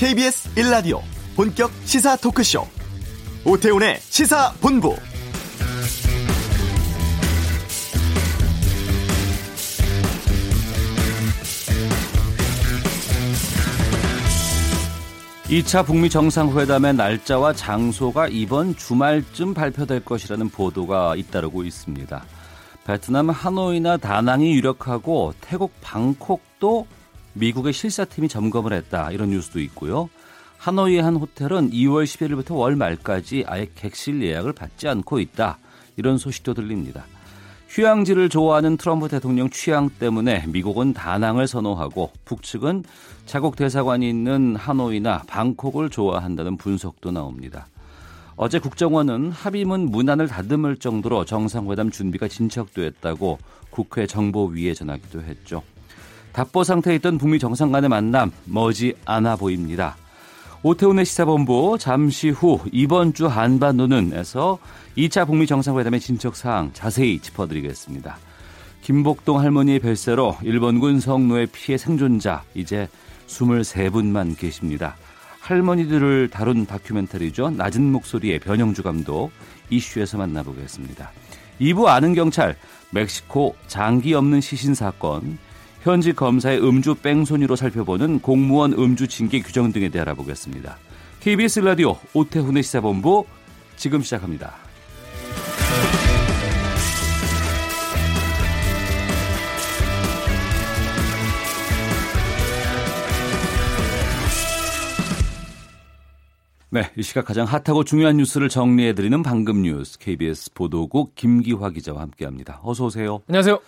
KBS 1라디오 본격 시사 토크쇼 오태훈의 시사본부 (2차) 북미 정상회담의 날짜와 장소가 이번 주말쯤 발표될 것이라는 보도가 잇따르고 있습니다. 베트남 하노이나 다낭이 유력하고 태국 방콕도 미국의 실사팀이 점검을 했다. 이런 뉴스도 있고요. 하노이의 한 호텔은 2월 11일부터 월 말까지 아예 객실 예약을 받지 않고 있다. 이런 소식도 들립니다. 휴양지를 좋아하는 트럼프 대통령 취향 때문에 미국은 다낭을 선호하고 북측은 자국 대사관이 있는 하노이나 방콕을 좋아한다는 분석도 나옵니다. 어제 국정원은 합의문 문안을 다듬을 정도로 정상회담 준비가 진척됐다고 국회 정보위에 전하기도 했죠. 답보 상태에 있던 북미 정상 간의 만남 머지 않아 보입니다. 오태훈의 시사본부 잠시 후 이번 주 한반도는에서 2차 북미 정상회담의 진척 사항 자세히 짚어드리겠습니다. 김복동 할머니의 별세로 일본군 성노예 피해 생존자 이제 23분만 계십니다. 할머니들을 다룬 다큐멘터리죠. 낮은 목소리의 변영주 감독 이슈에서 만나보겠습니다. 2부 아는 경찰 멕시코 장기 없는 시신 사건 현직 검사의 음주 뺑소니로 살펴보는 공무원 음주 징계 규정 등에 대해 알아보겠습니다. KBS 라디오 오태훈의 시사본부 지금 시작합니다. 네, 이 시각 가장 핫하고 중요한 뉴스를 정리해드리는 방금 뉴스 KBS 보도국 김기화 기자와 함께합니다. 어서 오세요. 안녕하세요.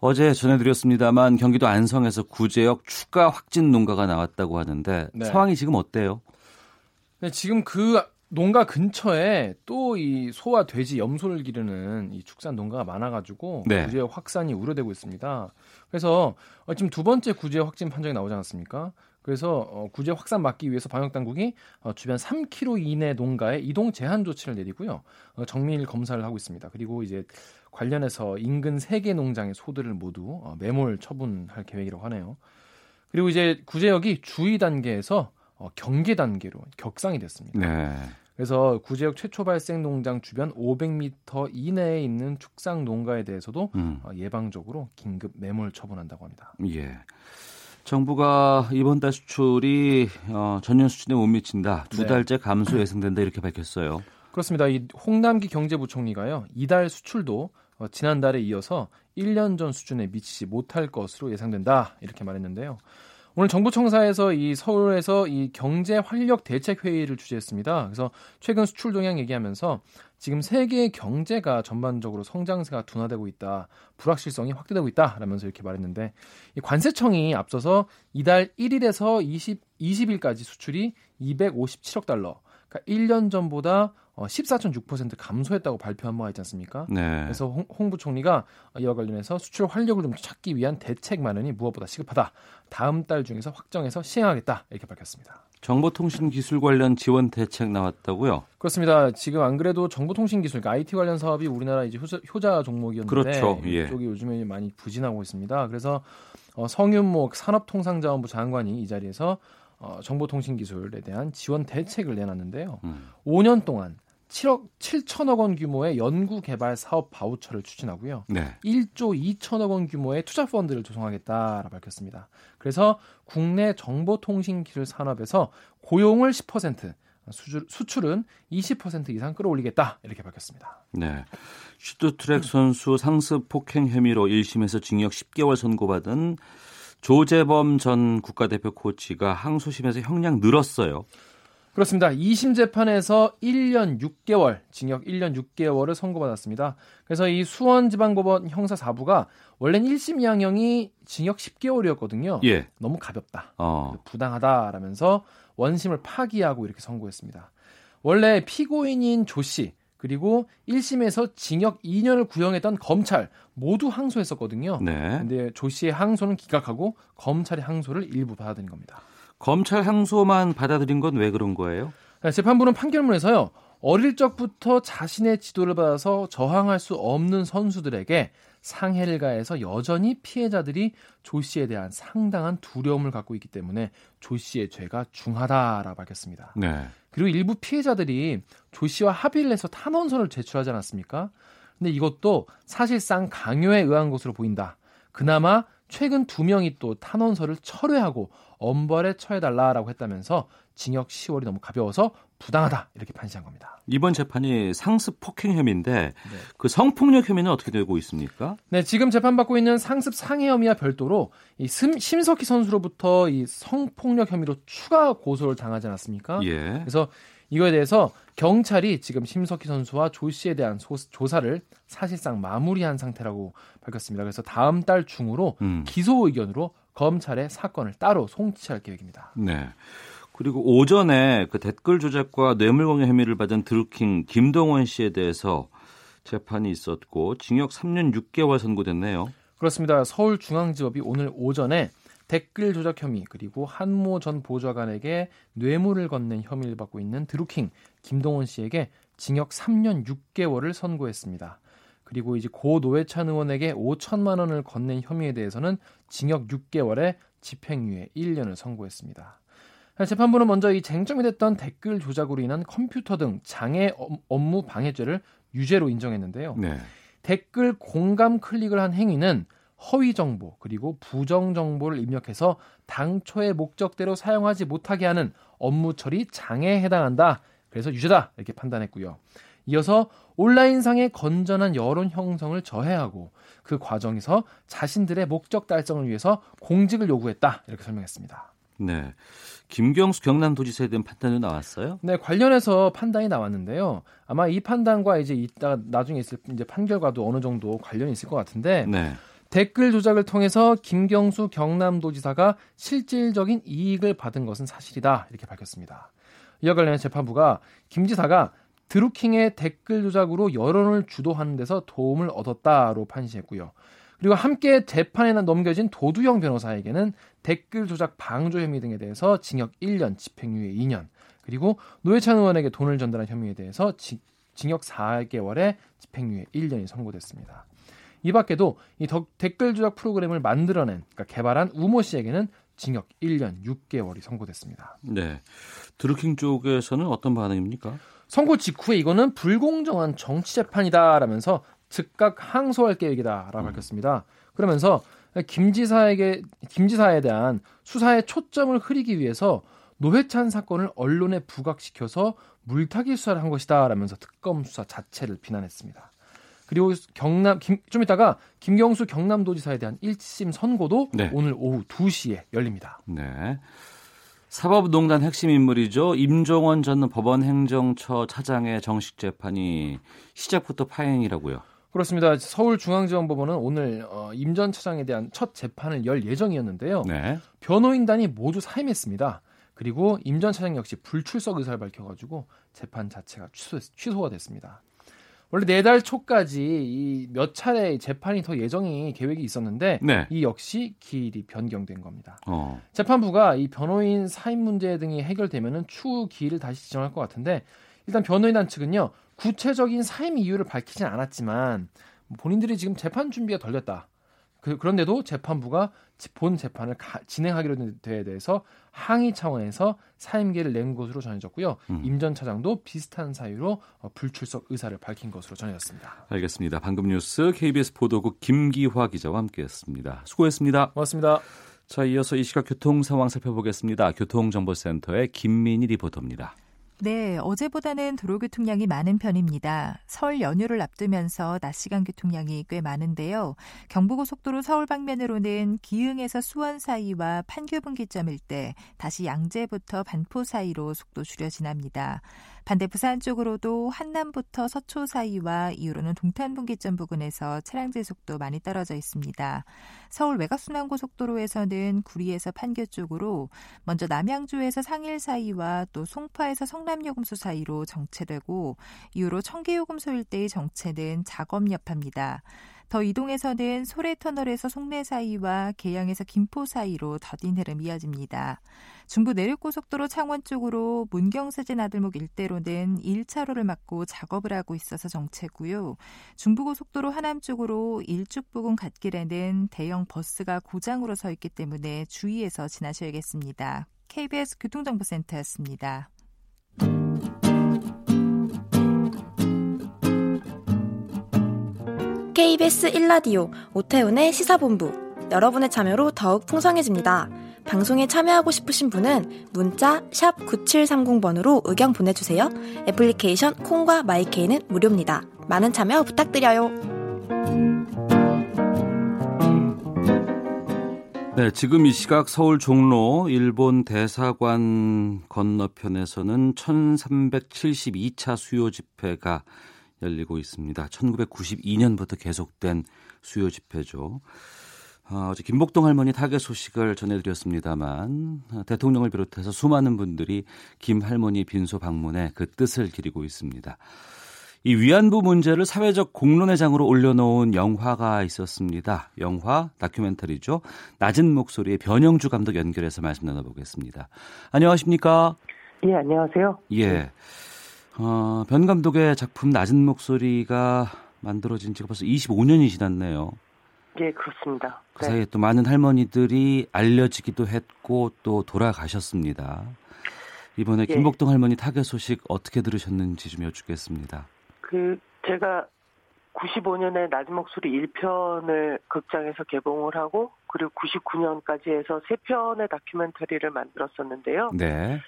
어제 전해드렸습니다만 경기도 안성에서 구제역 추가 확진 농가가 나왔다고 하는데 네. 상황이 지금 어때요? 네, 지금 그 농가 근처에 또 이 소와 돼지 염소를 기르는 이 축산 농가가 많아가지고 네. 구제 확산이 우려되고 있습니다. 그래서 지금 두 번째 구제 확진 판정이 나오지 않았습니까? 그래서 어, 구제 확산 막기 위해서 방역 당국이 어, 주변 3km 이내 농가에 이동 제한 조치를 내리고요. 어, 정밀 검사를 하고 있습니다. 그리고 이제 관련해서 인근 3개 농장의 소들을 모두 어, 매몰 처분할 계획이라고 하네요. 그리고 이제 구제역이 주의 단계에서 어, 경계 단계로 격상이 됐습니다. 네. 그래서 구제역 최초 발생 농장 주변 500m 이내에 있는 축상 농가에 대해서도 음. 어, 예방적으로 긴급 매몰 처분한다고 합니다. 예. 정부가 이번 달 수출이 어, 전년 수준에 못 미친다. 두 네. 달째 감소 예상된다 이렇게 밝혔어요. 그렇습니다. 이 홍남기 경제부총리가요. 이달 수출도 어, 지난달에 이어서 1년 전 수준에 미치지 못할 것으로 예상된다 이렇게 말했는데요. 오늘 정부청사에서 이 서울에서 이 경제 활력 대책 회의를 주재했습니다. 그래서 최근 수출 동향 얘기하면서 지금 세계 경제가 전반적으로 성장세가 둔화되고 있다, 불확실성이 확대되고 있다라면서 이렇게 말했는데 이 관세청이 앞서서 이달 1일에서 20 20일까지 수출이 257억 달러, 그러니까 1년 전보다 어, 14.6% 감소했다고 발표한 바가 있지 않습니까? 네. 그래서 홍, 홍 부총리가 이와 관련해서 수출 활력을 좀 찾기 위한 대책 마련이 무엇보다 시급하다. 다음 달 중에서 확정해서 시행하겠다 이렇게 밝혔습니다. 정보통신 기술 관련 지원 대책 나왔다고요? 그렇습니다. 지금 안 그래도 정보통신 기술, 그러니까 IT 관련 사업이 우리나라 이제 효자, 효자 종목이었는데 그렇죠. 예. 이쪽이 요즘에 많이 부진하고 있습니다. 그래서 어, 성윤목 산업통상자원부 장관이 이 자리에서 어, 정보통신 기술에 대한 지원 대책을 내놨는데요. 음. 5년 동안 7억 7천억 원 규모의 연구 개발 사업 바우처를 추진하고요. 네. 1조 2천억 원 규모의 투자 펀드를 조성하겠다라 밝혔습니다. 그래서 국내 정보통신기술 산업에서 고용을 10% 수출, 수출은 20% 이상 끌어올리겠다 이렇게 밝혔습니다. 네. 슈트트랙 선수 상습 폭행 혐의로 1심에서 징역 10개월 선고받은 조재범 전 국가대표 코치가 항소심에서 형량 늘었어요. 그렇습니다. 2심 재판에서 1년 6개월, 징역 1년 6개월을 선고받았습니다. 그래서 이 수원지방법원 형사 4부가 원래는 1심 양형이 징역 10개월이었거든요. 예. 너무 가볍다. 어. 부당하다라면서 원심을 파기하고 이렇게 선고했습니다. 원래 피고인인 조 씨, 그리고 1심에서 징역 2년을 구형했던 검찰 모두 항소했었거든요. 네. 근데 조 씨의 항소는 기각하고 검찰의 항소를 일부 받아들인 겁니다. 검찰 항소만 받아들인 건 왜 그런 거예요? 네, 재판부는 판결문에서요. 어릴 적부터 자신의 지도를 받아서 저항할 수 없는 선수들에게 상해를 가해서 여전히 피해자들이 조 씨에 대한 상당한 두려움을 갖고 있기 때문에 조 씨의 죄가 중하다라고 밝혔습니다. 네. 그리고 일부 피해자들이 조 씨와 합의를 해서 탄원서를 제출하지 않았습니까? 근데 이것도 사실상 강요에 의한 것으로 보인다. 그나마 최근 두 명이 또 탄원서를 철회하고 엄벌에 처해달라라고 했다면서 징역 10월이 너무 가벼워서 부당하다 이렇게 판시한 겁니다. 이번 재판이 상습 폭행 혐의인데 네. 그 성폭력 혐의는 어떻게 되고 있습니까? 네, 지금 재판받고 있는 상습 상해 혐의와 별도로 이 심석희 선수로부터 이 성폭력 혐의로 추가 고소를 당하지 않았습니까? 예. 그래서 이거에 대해서 경찰이 지금 심석희 선수와 조 씨에 대한 소, 조사를 사실상 마무리한 상태라고 밝혔습니다. 그래서 다음 달 중으로 음. 기소 의견으로 검찰에 사건을 따로 송치할 계획입니다. 네. 그리고 오전에 그 댓글 조작과 뇌물공여 혐의를 받은 드루킹 김동원 씨에 대해서 재판이 있었고 징역 3년 6개월 선고됐네요. 그렇습니다. 서울중앙지법이 오늘 오전에 댓글 조작 혐의 그리고 한모 전 보좌관에게 뇌물을 건넨 혐의를 받고 있는 드루킹 김동원 씨에게 징역 3년 6개월을 선고했습니다. 그리고 이제 고 노회찬 의원에게 5천만 원을 건넨 혐의에 대해서는 징역 6개월에 집행유예 1년을 선고했습니다. 재판부는 먼저 이 쟁점이 됐던 댓글 조작으로 인한 컴퓨터 등 장애 업무 방해죄를 유죄로 인정했는데요. 네. 댓글 공감 클릭을 한 행위는 허위 정보 그리고 부정 정보를 입력해서 당초의 목적대로 사용하지 못하게 하는 업무 처리 장애에 해당한다. 그래서 유죄다 이렇게 판단했고요. 이어서 온라인상의 건전한 여론 형성을 저해하고 그 과정에서 자신들의 목적 달성을 위해서 공직을 요구했다 이렇게 설명했습니다. 네. 김경수 경남도지사에 대한 판단이 나왔어요? 네, 관련해서 판단이 나왔는데요. 아마 이 판단과 이제 이따 나중에 있을 이제 판결과도 어느 정도 관련이 있을 것 같은데 네. 댓글 조작을 통해서 김경수 경남도지사가 실질적인 이익을 받은 것은 사실이다 이렇게 밝혔습니다. 이와 관련해 재판부가 김 지사가 드루킹의 댓글 조작으로 여론을 주도하는 데서 도움을 얻었다로 판시했고요. 그리고 함께 재판에 넘겨진 도두영 변호사에게는 댓글 조작 방조 혐의 등에 대해서 징역 1년, 집행유예 2년, 그리고 노회찬 의원에게 돈을 전달한 혐의에 대해서 지, 징역 4개월에 집행유예 1년이 선고됐습니다. 이 밖에도 이 덕, 댓글 조작 프로그램을 만들어낸, 그러니까 개발한 우모 씨에게는 징역 1년 6개월이 선고됐습니다. 네. 드루킹 쪽에서는 어떤 반응입니까? 선고 직후에 이거는 불공정한 정치 재판이다라면서 즉각 항소할 계획이다라고 음. 밝혔습니다. 그러면서 김 지사에게 김 지사에 대한 수사의 초점을 흐리기 위해서 노회찬 사건을 언론에 부각시켜서 물타기 수사를 한 것이다라면서 특검 수사 자체를 비난했습니다. 그리고 경남 김, 좀 이따가 김경수 경남도지사에 대한 1심 선고도 네. 오늘 오후 2시에 열립니다. 네. 사법농단 핵심 인물이죠. 임종원 전 법원행정처 차장의 정식 재판이 시작부터 파행이라고요. 그렇습니다. 서울중앙지검법원은 오늘 어, 임전 차장에 대한 첫 재판을 열 예정이었는데요. 네. 변호인단이 모두 사임했습니다. 그리고 임 전 차장 역시 불출석 의사를 밝혀가지고 재판 자체가 취소, 취소가 됐습니다. 원래 내달 초까지 이 몇 차례 재판이 더 예정이 계획이 있었는데 네. 이 역시 기일이 변경된 겁니다. 어. 재판부가 이 변호인 사임 문제 등이 해결되면은 추후 기일을 다시 지정할 것 같은데 일단 변호인단 측은요 구체적인 사임 이유를 밝히진 않았지만 본인들이 지금 재판 준비가 덜 됐다. 그, 런데도 재판부가 본 재판을 가, 진행하기로 된 데에 대해서 항의 차원에서 사임계를 낸 것으로 전해졌고요. 음. 임전 차장도 비슷한 사유로 어, 불출석 의사를 밝힌 것으로 전해졌습니다. 알겠습니다. 방금 뉴스 KBS 보도국 김기화 기자와 함께했습니다. 수고했습니다. 고맙습니다. 자, 이어서 이 시각 교통 상황 살펴보겠습니다. 교통정보센터의 김민희 리포터입니다. 네, 어제보다는 도로 교통량이 많은 편입니다. 설 연휴를 앞두면서 낮 시간 교통량이 꽤 많은데요. 경부고속도로 서울 방면으로는 기흥에서 수원 사이와 판교 분기점일 때 다시 양재부터 반포 사이로 속도 줄여 지납니다. 반대 부산 쪽으로도 한남부터 서초 사이와 이후로는 동탄 분기점 부근에서 차량 제 속도 많이 떨어져 있습니다. 서울 외곽순환고속도로에서는 구리에서 판교 쪽으로 먼저 남양주에서 상일 사이와 또 송파에서 성남요금소 사이로 정체되고 이후로 청계요금소 일대의 정체는 작업 여파입니다. 더 이동해서는 소래터널에서 송내 사이와 계양에서 김포 사이로 더딘 흐름 이어집니다. 중부 내륙고속도로 창원 쪽으로 문경사진 아들목 일대로는 1차로를 막고 작업을 하고 있어서 정체고요. 중부고속도로 하남 쪽으로 일죽 부근 갓길에는 대형 버스가 고장으로 서 있기 때문에 주의해서 지나셔야겠습니다. KBS 교통정보센터였습니다. KBS 1라디오 오태훈의 시사본부 여러분의 참여로 더욱 풍성해집니다. 방송에 참여하고 싶으신 분은 문자 9730번으로 의견 보내주세요. 애플리케이션 콩과 마이케이는 무료입니다. 많은 참여 부탁드려요. 네, 지금 이 시각 서울 종로 일본 대사관 건너편에서는 1372차 수요 집회가 열리고 있습니다. 1992년부터 계속된 수요 집회죠. 어, 어제 김복동 할머니 타계 소식을 전해드렸습니다만 대통령을 비롯해서 수많은 분들이 김 할머니 빈소 방문에 그 뜻을 기리고 있습니다. 이 위안부 문제를 사회적 공론의 장으로 올려놓은 영화가 있었습니다. 영화 다큐멘터리죠. 낮은 목소리의 변영주 감독 연결해서 말씀 나눠보겠습니다. 안녕하십니까? 예, 안녕하세요. 예. 어, 변 감독의 작품 낮은 목소리가 만들어진 지가 벌써 25년이 지났네요. 예, 그렇습니다. 그 사이에 또 많은 할머니들이 알려지기도 했고 또 돌아가셨습니다. 이번에 예. 김복동 할머니 타계 소식 어떻게 들으셨는지 좀 여쭙겠습니다. 그 제가 95년에 낮은 목소리 1편을 극장에서 개봉을 하고 그리고 99년까지 해서 3편의 다큐멘터리를 만들었었는데요. 네.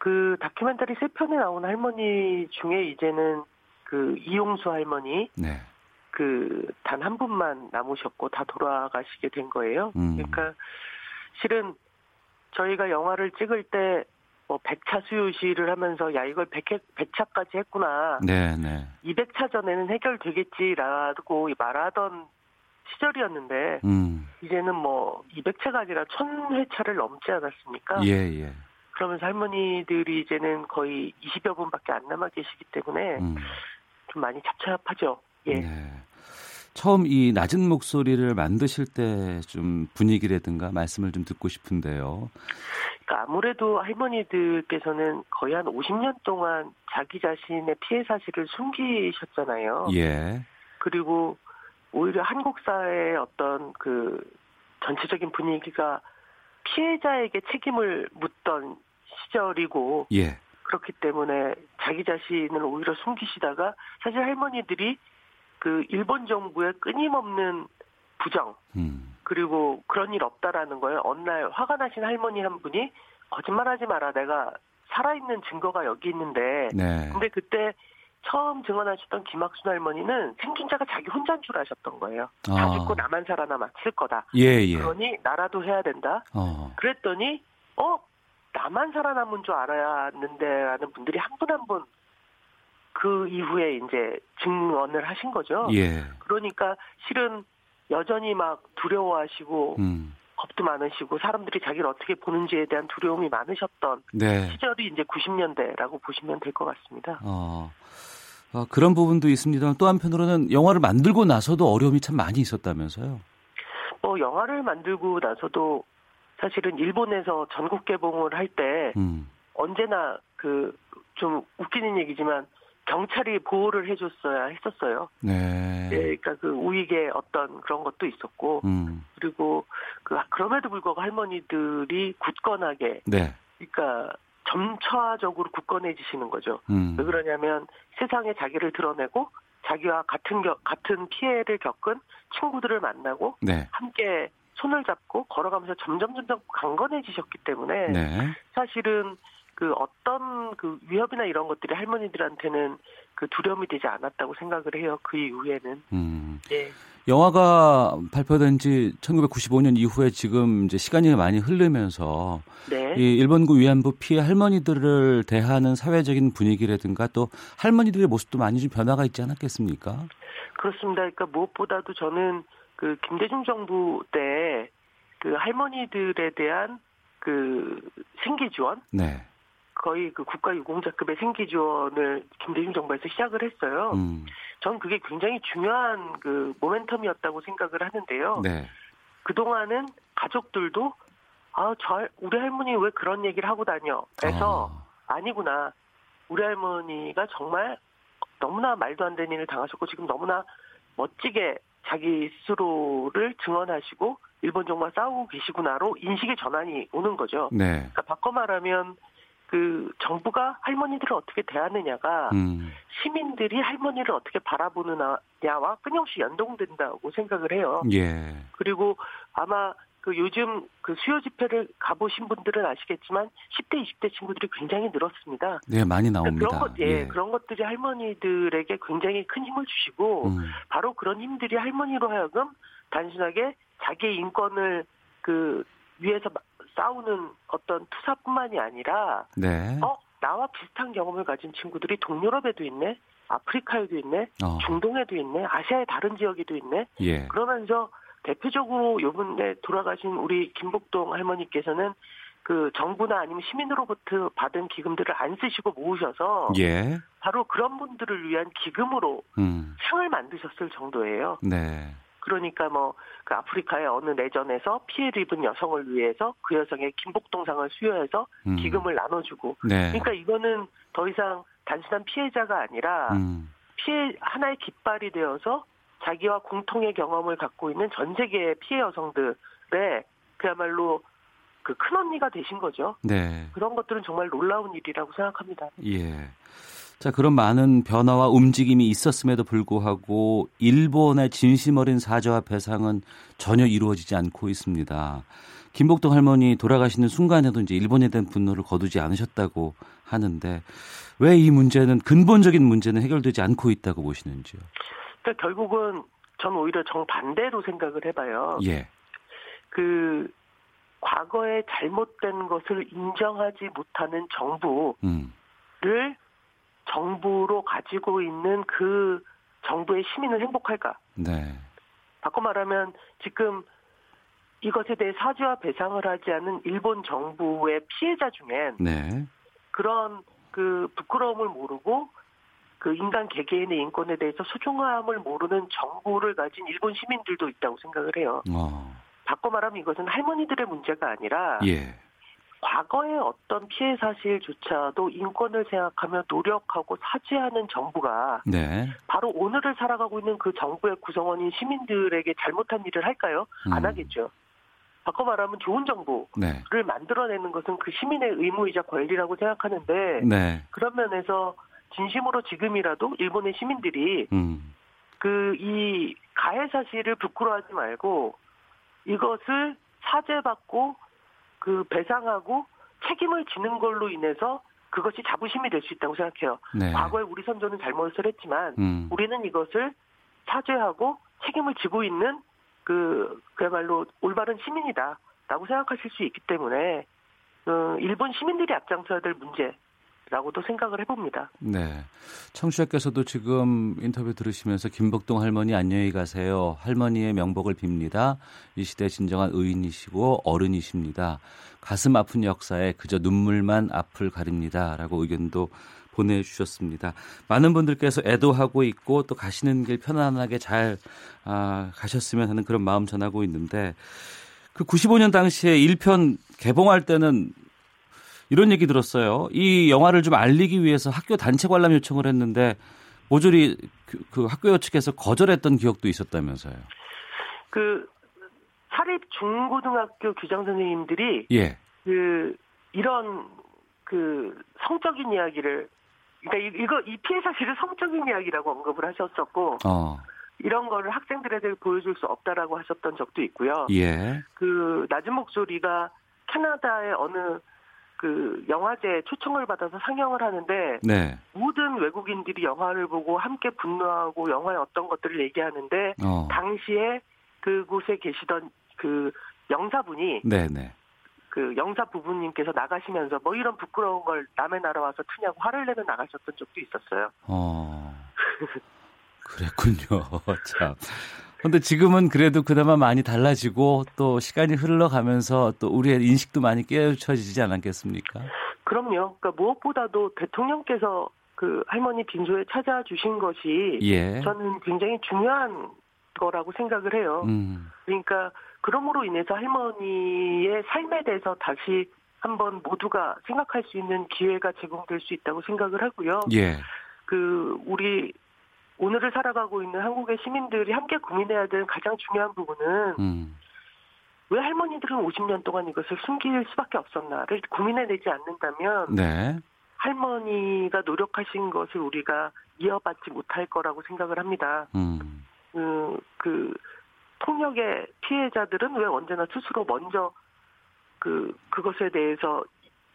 그 다큐멘터리 3편에 나온 할머니 중에 이제는 그 이용수 할머니 네. 그단 한 분만 남으셨고 다 돌아가시게 된 거예요. 음. 그러니까 실은 저희가 영화를 찍을 때 뭐 100차 수요시를 하면서 야 이걸 100회, 100차까지 했구나. 네, 네. 200차 전에는 해결되겠지라고 말하던 시절이었는데 음. 이제는 뭐 200차가 아니라 1000회차를 넘지 않았습니까? 예, 예. 그러면서 할머니들이 이제는 거의 20여 분밖에 안 남아 계시기 때문에 음. 좀 많이 잡잡하죠. 예. 네. 처음 이 낮은 목소리를 만드실 때 좀 분위기라든가 말씀을 좀 듣고 싶은데요. 그러니까 아무래도 할머니들께서는 거의 한 50년 동안 자기 자신의 피해 사실을 숨기셨잖아요. 예. 그리고 오히려 한국 사회의 어떤 그 전체적인 분위기가 피해자에게 책임을 묻던 시절이고 예. 그렇기 때문에 자기 자신을 오히려 숨기시다가 사실 할머니들이 그 일본 정부의 끊임없는 부정 음. 그리고 그런 일 없다라는 거예요. 어느 날 화가 나신 할머니 한 분이 거짓말하지 마라. 내가 살아있는 증거가 여기 있는데. 네. 근데 그때 처음 증언하셨던 김학순 할머니는 생존자가 자기 혼자인 줄 아셨던 거예요. 다 아. 죽고 나만 살아남았을 거다. 예, 예. 그러니 나라도 해야 된다. 어. 그랬더니 어 나만 살아남은 줄 알았는데라는 분들이 한 분 한 분 그 이후에 이제 증언을 하신 거죠. 예. 그러니까 실은 여전히 막 두려워하시고 음. 겁도 많으시고 사람들이 자기를 어떻게 보는지에 대한 두려움이 많으셨던 네. 시절이 이제 90년대라고 보시면 될 것 같습니다. 어. 어, 그런 부분도 있습니다. 또 한편으로는 영화를 만들고 나서도 어려움이 참 많이 있었다면서요. 뭐 영화를 만들고 나서도 사실은 일본에서 전국 개봉을 할때 음. 언제나 그 좀 웃기는 얘기지만 경찰이 보호를 해줬어야 했었어요. 네. 예, 그러니까 그 우익의 어떤 그런 것도 있었고 음. 그리고 그 그럼에도 불구하고 할머니들이 굳건하게 네. 그러니까 점차적으로 굳건해지시는 거죠. 음. 왜 그러냐면 세상에 자기를 드러내고 자기와 같은 겨, 같은 피해를 겪은 친구들을 만나고 네. 함께 손을 잡고 걸어가면서 점점 점점 강건해지셨기 때문에 네. 사실은 그 어떤 그 위협이나 이런 것들이 할머니들한테는 그 두려움이 되지 않았다고 생각을 해요. 그 이후에는 음. 예. 영화가 발표된 지 1995년 이후에 지금 이제 시간이 많이 흐르면서 네. 이 일본군 위안부 피해 할머니들을 대하는 사회적인 분위기라든가 또 할머니들의 모습도 많이 좀 변화가 있지 않았겠습니까? 그렇습니다. 그러니까 무엇보다도 저는 그 김대중 정부 때 그 할머니들에 대한 그 생계 지원 네. 거의 그 국가 유공자급의 생계 지원을 김대중 정부에서 시작을 했어요. 음. 전 그게 굉장히 중요한 그 모멘텀이었다고 생각을 하는데요. 네. 그 동안은 가족들도 아, 저 우리 할머니 왜 그런 얘기를 하고 다녀? 해서 아, 아니구나. 우리 할머니가 정말 너무나 말도 안 되는 일을 당하셨고 지금 너무나 멋지게 자기 스스로를 증언하시고 일본 정부와 싸우고 계시구나로 인식의 전환이 오는 거죠. 네. 그러니까 바꿔 말하면 그 정부가 할머니들을 어떻게 대하느냐가 음. 시민들이 할머니를 어떻게 바라보느냐와 끊임없이 연동된다고 생각을 해요. 예. 그리고 아마 그 요즘 그 수요 집회를 가보신 분들은 아시겠지만 10대, 20대 친구들이 굉장히 늘었습니다. 네, 많이 그러니까 나옵니다. 그런 것, 예, 그런 것들이 할머니들에게 굉장히 큰 힘을 주시고 음. 바로 그런 힘들이 할머니로 하여금 단순하게 자기의 인권을 그 위해서 마- 싸우는 어떤 투사뿐만이 아니라 네. 어 나와 비슷한 경험을 가진 친구들이 동유럽에도 있네, 아프리카에도 있네, 어. 중동에도 있네, 아시아의 다른 지역에도 있네. 예. 그러면서 대표적으로 요번에 돌아가신 우리 김복동 할머니께서는 그 정부나 아니면 시민으로부터 받은 기금들을 안 쓰시고 모으셔서 예. 바로 그런 분들을 위한 기금으로 음. 상을 만드셨을 정도예요. 네. 그러니까 뭐 그 아프리카의 어느 내전에서 피해를 입은 여성을 위해서 그 여성의 김복동상을 수여해서 음. 기금을 나눠주고 네. 그러니까 이거는 더 이상 단순한 피해자가 아니라 음. 피해 하나의 깃발이 되어서 자기와 공통의 경험을 갖고 있는 전 세계의 피해 여성들의 그야말로 그 큰 언니가 되신 거죠. 네. 그런 것들은 정말 놀라운 일이라고 생각합니다. 예. 자, 그런 많은 변화와 움직임이 있었음에도 불구하고 일본의 진심 어린 사죄와 배상은 전혀 이루어지지 않고 있습니다. 김복동 할머니 돌아가시는 순간에도 이제 일본에 대한 분노를 거두지 않으셨다고 하는데 왜 이 문제는 근본적인 문제는 해결되지 않고 있다고 보시는지요? 그러니까 결국은 전 오히려 정반대로 생각을 해봐요. 예. 그 과거에 잘못된 것을 인정하지 못하는 정부를 음. 정부로 가지고 있는 그 정부의 시민은 행복할까? 네. 바꿔 말하면 지금 이것에 대해 사죄와 배상을 하지 않은 일본 정부의 피해자 중엔 네. 그런 그 부끄러움을 모르고 그 인간 개개인의 인권에 대해서 소중함을 모르는 정부를 가진 일본 시민들도 있다고 생각을 해요. 어. 바꿔 말하면 이것은 할머니들의 문제가 아니라 예. 과거의 어떤 피해 사실조차도 인권을 생각하며 노력하고 사죄하는 정부가 네. 바로 오늘을 살아가고 있는 그 정부의 구성원인 시민들에게 잘못한 일을 할까요? 안 음. 하겠죠. 바꿔 말하면 좋은 정부를 네. 만들어내는 것은 그 시민의 의무이자 권리라고 생각하는데 네. 그런 면에서 진심으로 지금이라도 일본의 시민들이 음. 그이 가해 사실을 부끄러워하지 말고 이것을 사죄받고 그 배상하고 책임을 지는 걸로 인해서 그것이 자부심이 될 수 있다고 생각해요. 네. 과거에 우리 선조는 잘못을 했지만 음. 우리는 이것을 사죄하고 책임을 지고 있는 그 그야말로 올바른 시민이다라고 생각하실 수 있기 때문에 어, 일본 시민들이 앞장서야 될 문제 라고도 생각을 해봅니다. 네. 청취자께서도 지금 인터뷰 들으시면서 김복동 할머니 안녕히 가세요. 할머니의 명복을 빕니다. 이 시대 진정한 의인이시고 어른이십니다. 가슴 아픈 역사에 그저 눈물만 앞을 가립니다. 라고 의견도 보내주셨습니다. 많은 분들께서 애도하고 있고 또 가시는 길 편안하게 잘 아, 가셨으면 하는 그런 마음 전하고 있는데 그 95년 당시에 1편 개봉할 때는 이런 얘기 들었어요. 이 영화를 좀 알리기 위해서 학교 단체 관람 요청을 했는데 모조리 그, 그 학교 측에서 거절했던 기억도 있었다면서요. 그 사립 중고등학교 교장 선생님들이 예. 그 이런 그 성적인 이야기를 그러니까 이- 이거 이 피해 사실을 성적인 이야기라고 언급을 하셨었고 어. 이런 거를 학생들에게 보여줄 수 없다라고 하셨던 적도 있고요. 예. 그 낮은 목소리가 캐나다의 어느 그 영화제 초청을 받아서 상영을 하는데 네. 모든 외국인들이 영화를 보고 함께 분노하고 영화의 어떤 것들을 얘기하는데 어. 당시에 그곳에 계시던 그 영사분이 네, 네. 그 영사 부부님께서 나가시면서 뭐 이런 부끄러운 걸 남의 나라 와서 트냐고 화를 내며 나가셨던 적도 있었어요. 어. 그랬군요. 참. 근데 지금은 그래도 그나마 많이 달라지고 또 시간이 흘러가면서 또 우리의 인식도 많이 깨우쳐지지 않았겠습니까? 그럼요. 그러니까 무엇보다도 대통령께서 그 할머니 빈소에 찾아주신 것이 예. 저는 굉장히 중요한 거라고 생각을 해요. 음. 그러니까 그럼으로 인해서 할머니의 삶에 대해서 다시 한번 모두가 생각할 수 있는 기회가 제공될 수 있다고 생각을 하고요. 예. 그 우리 오늘을 살아가고 있는 한국의 시민들이 함께 고민해야 되는 가장 중요한 부분은 음. 왜 할머니들은 50년 동안 이것을 숨길 수밖에 없었나를 고민해내지 않는다면 네. 할머니가 노력하신 것을 우리가 이어받지 못할 거라고 생각을 합니다. 음. 그, 그 폭력의 피해자들은 왜 언제나 스스로 먼저 그 그것에 대해서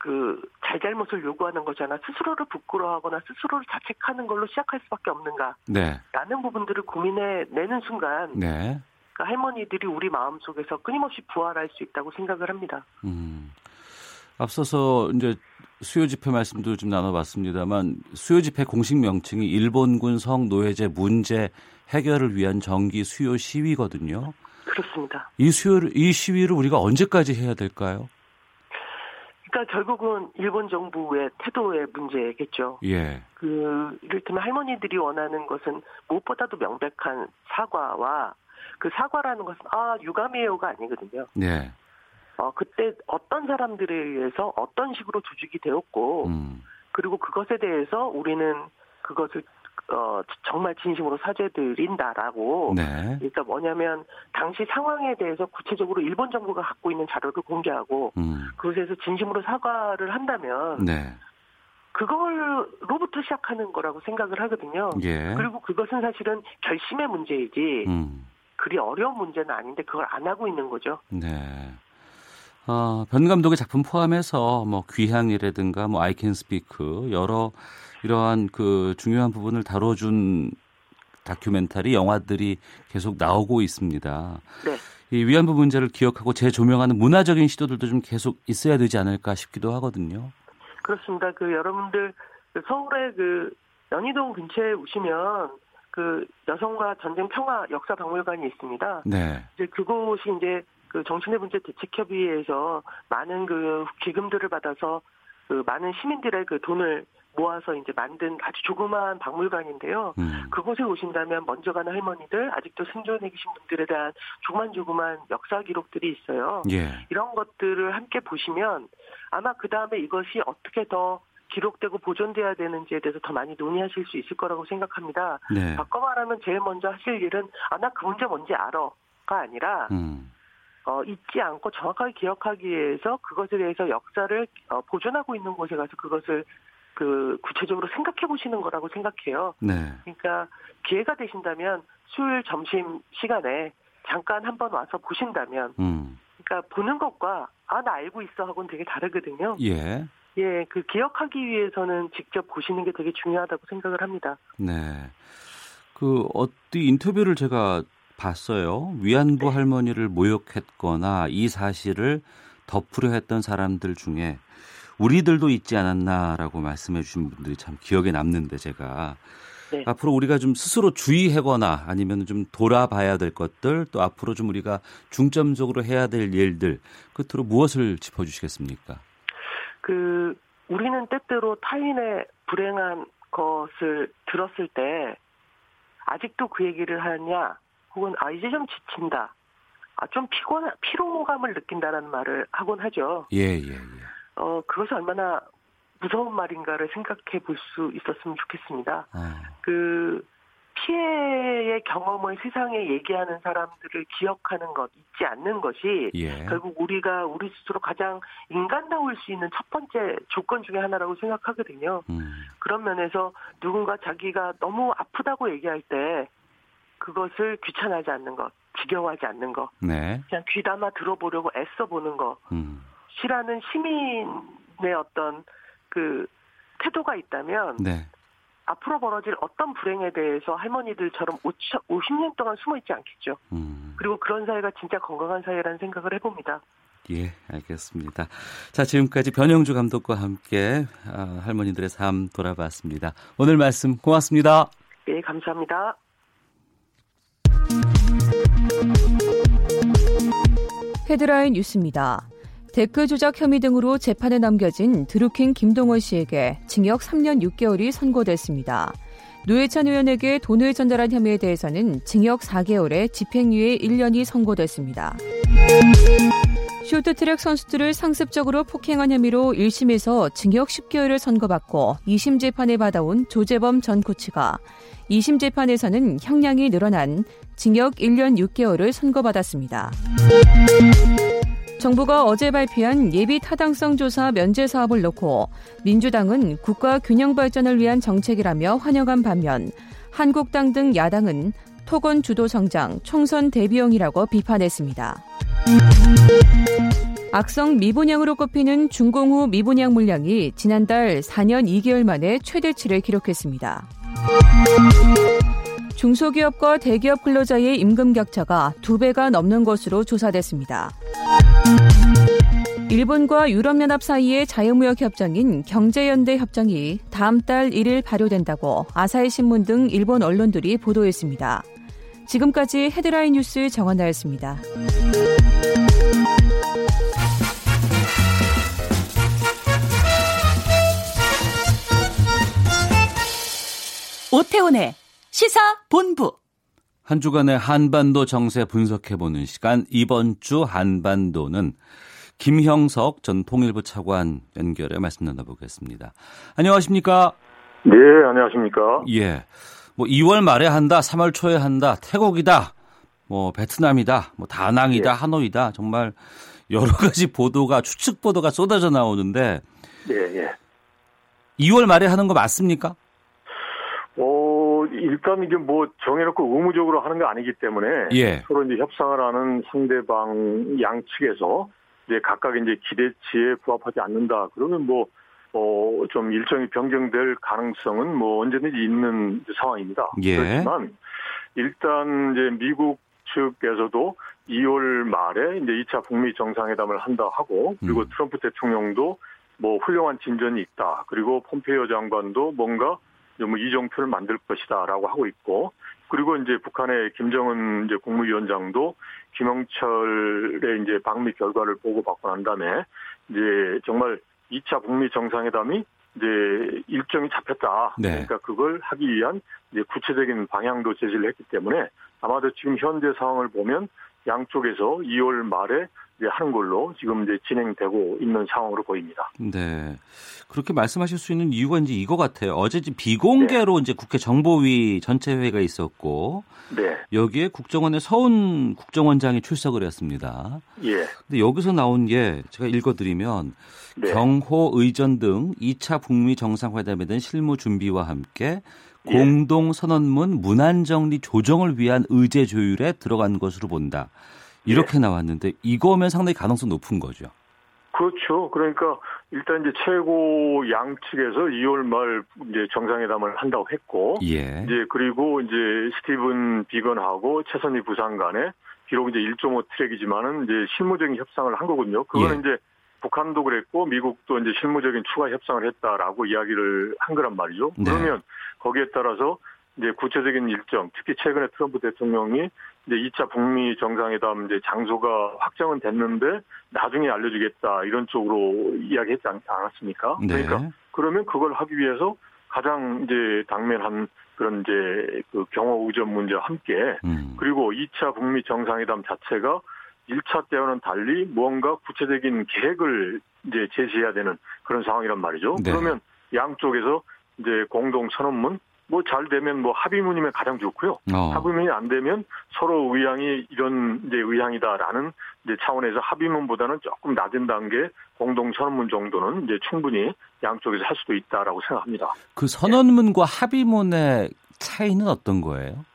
그 잘잘못을 요구하는 거잖아. 스스로를 부끄러워하거나 스스로를 자책하는 걸로 시작할 수밖에 없는가? 네. 라는 부분들을 고민해 내는 순간 네. 그 할머니들이 우리 마음 속에서 끊임없이 부활할 수 있다고 생각을 합니다. 음. 앞서서 이제 수요 집회 말씀도 좀 나눠봤습니다만 수요 집회 공식 명칭이 일본군 성 노예제 문제 해결을 위한 정기 수요 시위거든요. 그렇습니다. 이 수요를 이 시위를 우리가 언제까지 해야 될까요? 그러니까 결국은 일본 정부의 태도의 문제겠죠. 예. 그 이를테면 할머니들이 원하는 것은 무엇보다도 명백한 사과와 그 사과라는 것은 아 유감이에요가 아니거든요. 네. 어 그때 어떤 사람들에 의해서 어떤 식으로 조직이 되었고 음. 그리고 그것에 대해서 우리는 그것을 어 정말 진심으로 사죄드린다라고 네. 그러니까 뭐냐면 당시 상황에 대해서 구체적으로 일본 정부가 갖고 있는 자료를 공개하고 음. 그것에서 진심으로 사과를 한다면 네. 그걸로부터 시작하는 거라고 생각을 하거든요. 예. 그리고 그것은 사실은 결심의 문제이지 음. 그리 어려운 문제는 아닌데 그걸 안 하고 있는 거죠. 네. 어, 변 감독의 작품 포함해서 뭐 귀향이라든가 뭐 아이 캔 스피크 여러 이러한 그 중요한 부분을 다뤄준 다큐멘터리 영화들이 계속 나오고 있습니다. 네. 이 위안부 문제를 기억하고 재조명하는 문화적인 시도들도 좀 계속 있어야 되지 않을까 싶기도 하거든요. 그렇습니다. 그 여러분들 그 서울의 그 연희동 근처에 오시면 그 여성과 전쟁 평화 역사 박물관이 있습니다. 네. 이제 그곳이 이제 그 정신의 문제 대책협의회에서 많은 그 기금들을 받아서 그 많은 시민들의 그 돈을 모아서 이제 만든 아주 조그마한 박물관인데요. 음. 그곳에 오신다면 먼저 가는 할머니들, 아직도 생존해 계신 분들에 대한 조만조그만 역사 기록들이 있어요. 예. 이런 것들을 함께 보시면 아마 그 다음에 이것이 어떻게 더 기록되고 보존돼야 되는지에 대해서 더 많이 논의하실 수 있을 거라고 생각합니다. 네. 바꿔 말하면 제일 먼저 하실 일은 아 나 그 문제 뭔지 알아가 아니라 음. 어, 잊지 않고 정확하게 기억하기 위해서 그것에 대해서 역사를 어, 보존하고 있는 곳에 가서 그것을 그 구체적으로 생각해 보시는 거라고 생각해요. 네. 그러니까 기회가 되신다면 수요일 점심 시간에 잠깐 한번 와서 보신다면 음. 그러니까 보는 것과 아 나 알고 있어 하고는 되게 다르거든요. 예. 예, 그 기억하기 위해서는 직접 보시는 게 되게 중요하다고 생각을 합니다. 네. 그 어디 인터뷰를 제가 봤어요. 위안부 할머니를 모욕했거나 이 사실을 덮으려 했던 사람들 중에 우리들도 있지 않았나라고 말씀해 주신 분들이 참 기억에 남는데 제가 네. 앞으로 우리가 좀 스스로 주의하거나 아니면 좀 돌아봐야 될 것들 또 앞으로 좀 우리가 중점적으로 해야 될 일들 끝으로 무엇을 짚어주시겠습니까? 그 우리는 때때로 타인의 불행한 것을 들었을 때 아직도 그 얘기를 하냐 혹은 아 이제 좀 지친다 아 좀 피곤 피로감을 느낀다라는 말을 하곤 하죠. 예, 예, 예. 어 그것이 얼마나 무서운 말인가를 생각해 볼 수 있었으면 좋겠습니다. 아, 그 피해의 경험을 세상에 얘기하는 사람들을 기억하는 것, 잊지 않는 것이 예. 결국 우리가 우리 스스로 가장 인간다울 수 있는 첫 번째 조건 중에 하나라고 생각하거든요. 음, 그런 면에서 누군가 자기가 너무 아프다고 얘기할 때 그것을 귀찮아하지 않는 것, 지겨워하지 않는 것, 네. 그냥 귀담아 들어보려고 애써 보는 것, 음, 시라는 시민의 어떤 그 태도가 있다면 네. 앞으로 벌어질 어떤 불행에 대해서 할머니들처럼 50년 동안 숨어 있지 않겠죠. 음. 그리고 그런 사회가 진짜 건강한 사회라는 생각을 해봅니다. 예, 알겠습니다. 자, 지금까지 변영주 감독과 함께 아, 할머니들의 삶 돌아봤습니다. 오늘 말씀 고맙습니다. 네, 감사합니다. 헤드라인 뉴스입니다. 댓글 조작 혐의 등으로 재판에 넘겨진 드루킹 김동원 씨에게 징역 3년 6개월이 선고됐습니다. 노회찬 의원에게 돈을 전달한 혐의에 대해서는 징역 4개월에 집행유예 1년이 선고됐습니다. 쇼트트랙 선수들을 상습적으로 폭행한 혐의로 1심에서 징역 10개월을 선고받고 2심 재판에 받아온 조재범 전 코치가 2심 재판에서는 형량이 늘어난 징역 1년 6개월을 선고받았습니다. 정부가 어제 발표한 예비 타당성 조사 면제 사업을 놓고 민주당은 국가 균형 발전을 위한 정책이라며 환영한 반면 한국당 등 야당은 토건 주도 성장, 총선 대비용이라고 비판했습니다. 악성 미분양으로 꼽히는 중공후 미분양 물량이 지난달 4년 2개월 만에 최대치를 기록했습니다. 중소기업과 대기업 근로자의 임금 격차가 두 배가 넘는 것으로 조사됐습니다. 일본과 유럽연합 사이의 자유무역 협정인 경제연대 협정이 다음 달 1일 발효된다고 아사히 신문 등 일본 언론들이 보도했습니다. 지금까지 헤드라인 뉴스 정원나였습니다. 오태훈의 시사 본부. 한 주간의 한반도 정세 분석해보는 시간 이번 주 한반도는 김형석 전 통일부 차관 연결해 말씀 나눠보겠습니다. 안녕하십니까? 네, 안녕하십니까? 예. 뭐 2월 말에 한다, 3월 초에 한다, 태국이다, 뭐 베트남이다, 뭐 다낭이다, 예. 하노이다. 정말 여러 가지 보도가 추측 보도가 쏟아져 나오는데 예, 예. 2월 말에 하는 거 맞습니까? 어, 일단 이게 뭐 정해놓고 의무적으로 하는 게 아니기 때문에 예. 서로 이제 협상을 하는 상대방 양측에서 이제 각각 이제 기대치에 부합하지 않는다. 그러면 뭐, 어, 좀 일정이 변경될 가능성은 뭐 언제든지 있는 상황입니다. 예. 그렇지만 일단 이제 미국 측에서도 2월 말에 이제 2차 북미 정상회담을 한다 하고 그리고 음. 트럼프 대통령도 뭐 훌륭한 진전이 있다. 그리고 폼페이오 장관도 뭔가 뭐 이정표를 만들 것이다라고 하고 있고 그리고 이제 북한의 김정은 이제 국무위원장도 김영철의 이제 방미 결과를 보고받고 난 다음에 이제 정말 2차 북미 정상회담이 이제 일정이 잡혔다. 네. 그러니까 그걸 하기 위한 이제 구체적인 방향도 제시를 했기 때문에 아마도 지금 현재 상황을 보면 양쪽에서 2월 말에 이제 하는 걸로 지금 이제 진행되고 있는 상황으로 보입니다. 네. 그렇게 말씀하실 수 있는 이유가 이제 이거 같아요. 어제 비공개로 네. 이제 국회 정보위 전체 회의가 있었고 네. 여기에 국정원의 서훈 국정원장이 출석을 했습니다. 예. 근데 여기서 나온 게 제가 읽어 드리면 네. 경호 의전 등 2차 북미 정상회담에 대한 실무 준비와 함께 예. 공동 선언문 문안 정리 조정을 위한 의제 조율에 들어간 것으로 본다. 이렇게 예. 나왔는데 이거면 상당히 가능성 높은 거죠. 그렇죠. 그러니까 일단 이제 최고 양측에서 2월 말 이제 정상회담을 한다고 했고, 예. 이제 그리고 이제 스티븐 비건하고 최선희 부상 간에 비록 이제 1.5 트랙이지만은 이제 실무적인 협상을 한 거거든요. 그거는 예. 이제 북한도 그랬고 미국도 이제 실무적인 추가 협상을 했다라고 이야기를 한 거란 말이죠. 네. 그러면 거기에 따라서 이제 구체적인 일정, 특히 최근에 트럼프 대통령이 이제 2차 북미 정상회담 이제 장소가 확정은 됐는데 나중에 알려주겠다 이런 쪽으로 이야기했지 않, 았습니까 네. 그러니까 그러면 그걸 하기 위해서 가장 이제 당면한 그런 이제 그 경호 의전 문제와 함께 음. 그리고 2차 북미 정상회담 자체가 1차 때와는 달리 무언가 구체적인 계획을 이제 제시해야 되는 그런 상황이란 말이죠. 네. 그러면 양쪽에서 이제 공동 선언문 뭐 잘 되면 뭐 합의문이면 가장 좋고요. 어. 합의문이 안 되면 서로 의향이 이런 이제 의향이다라는 이제 차원에서 합의문보다는 조금 낮은 단계 공동 선언문 정도는 이제 충분히 양쪽에서 할 수도 있다라고 생각합니다. 그 선언문과 네. 합의문의 차이는 어떤 거예요?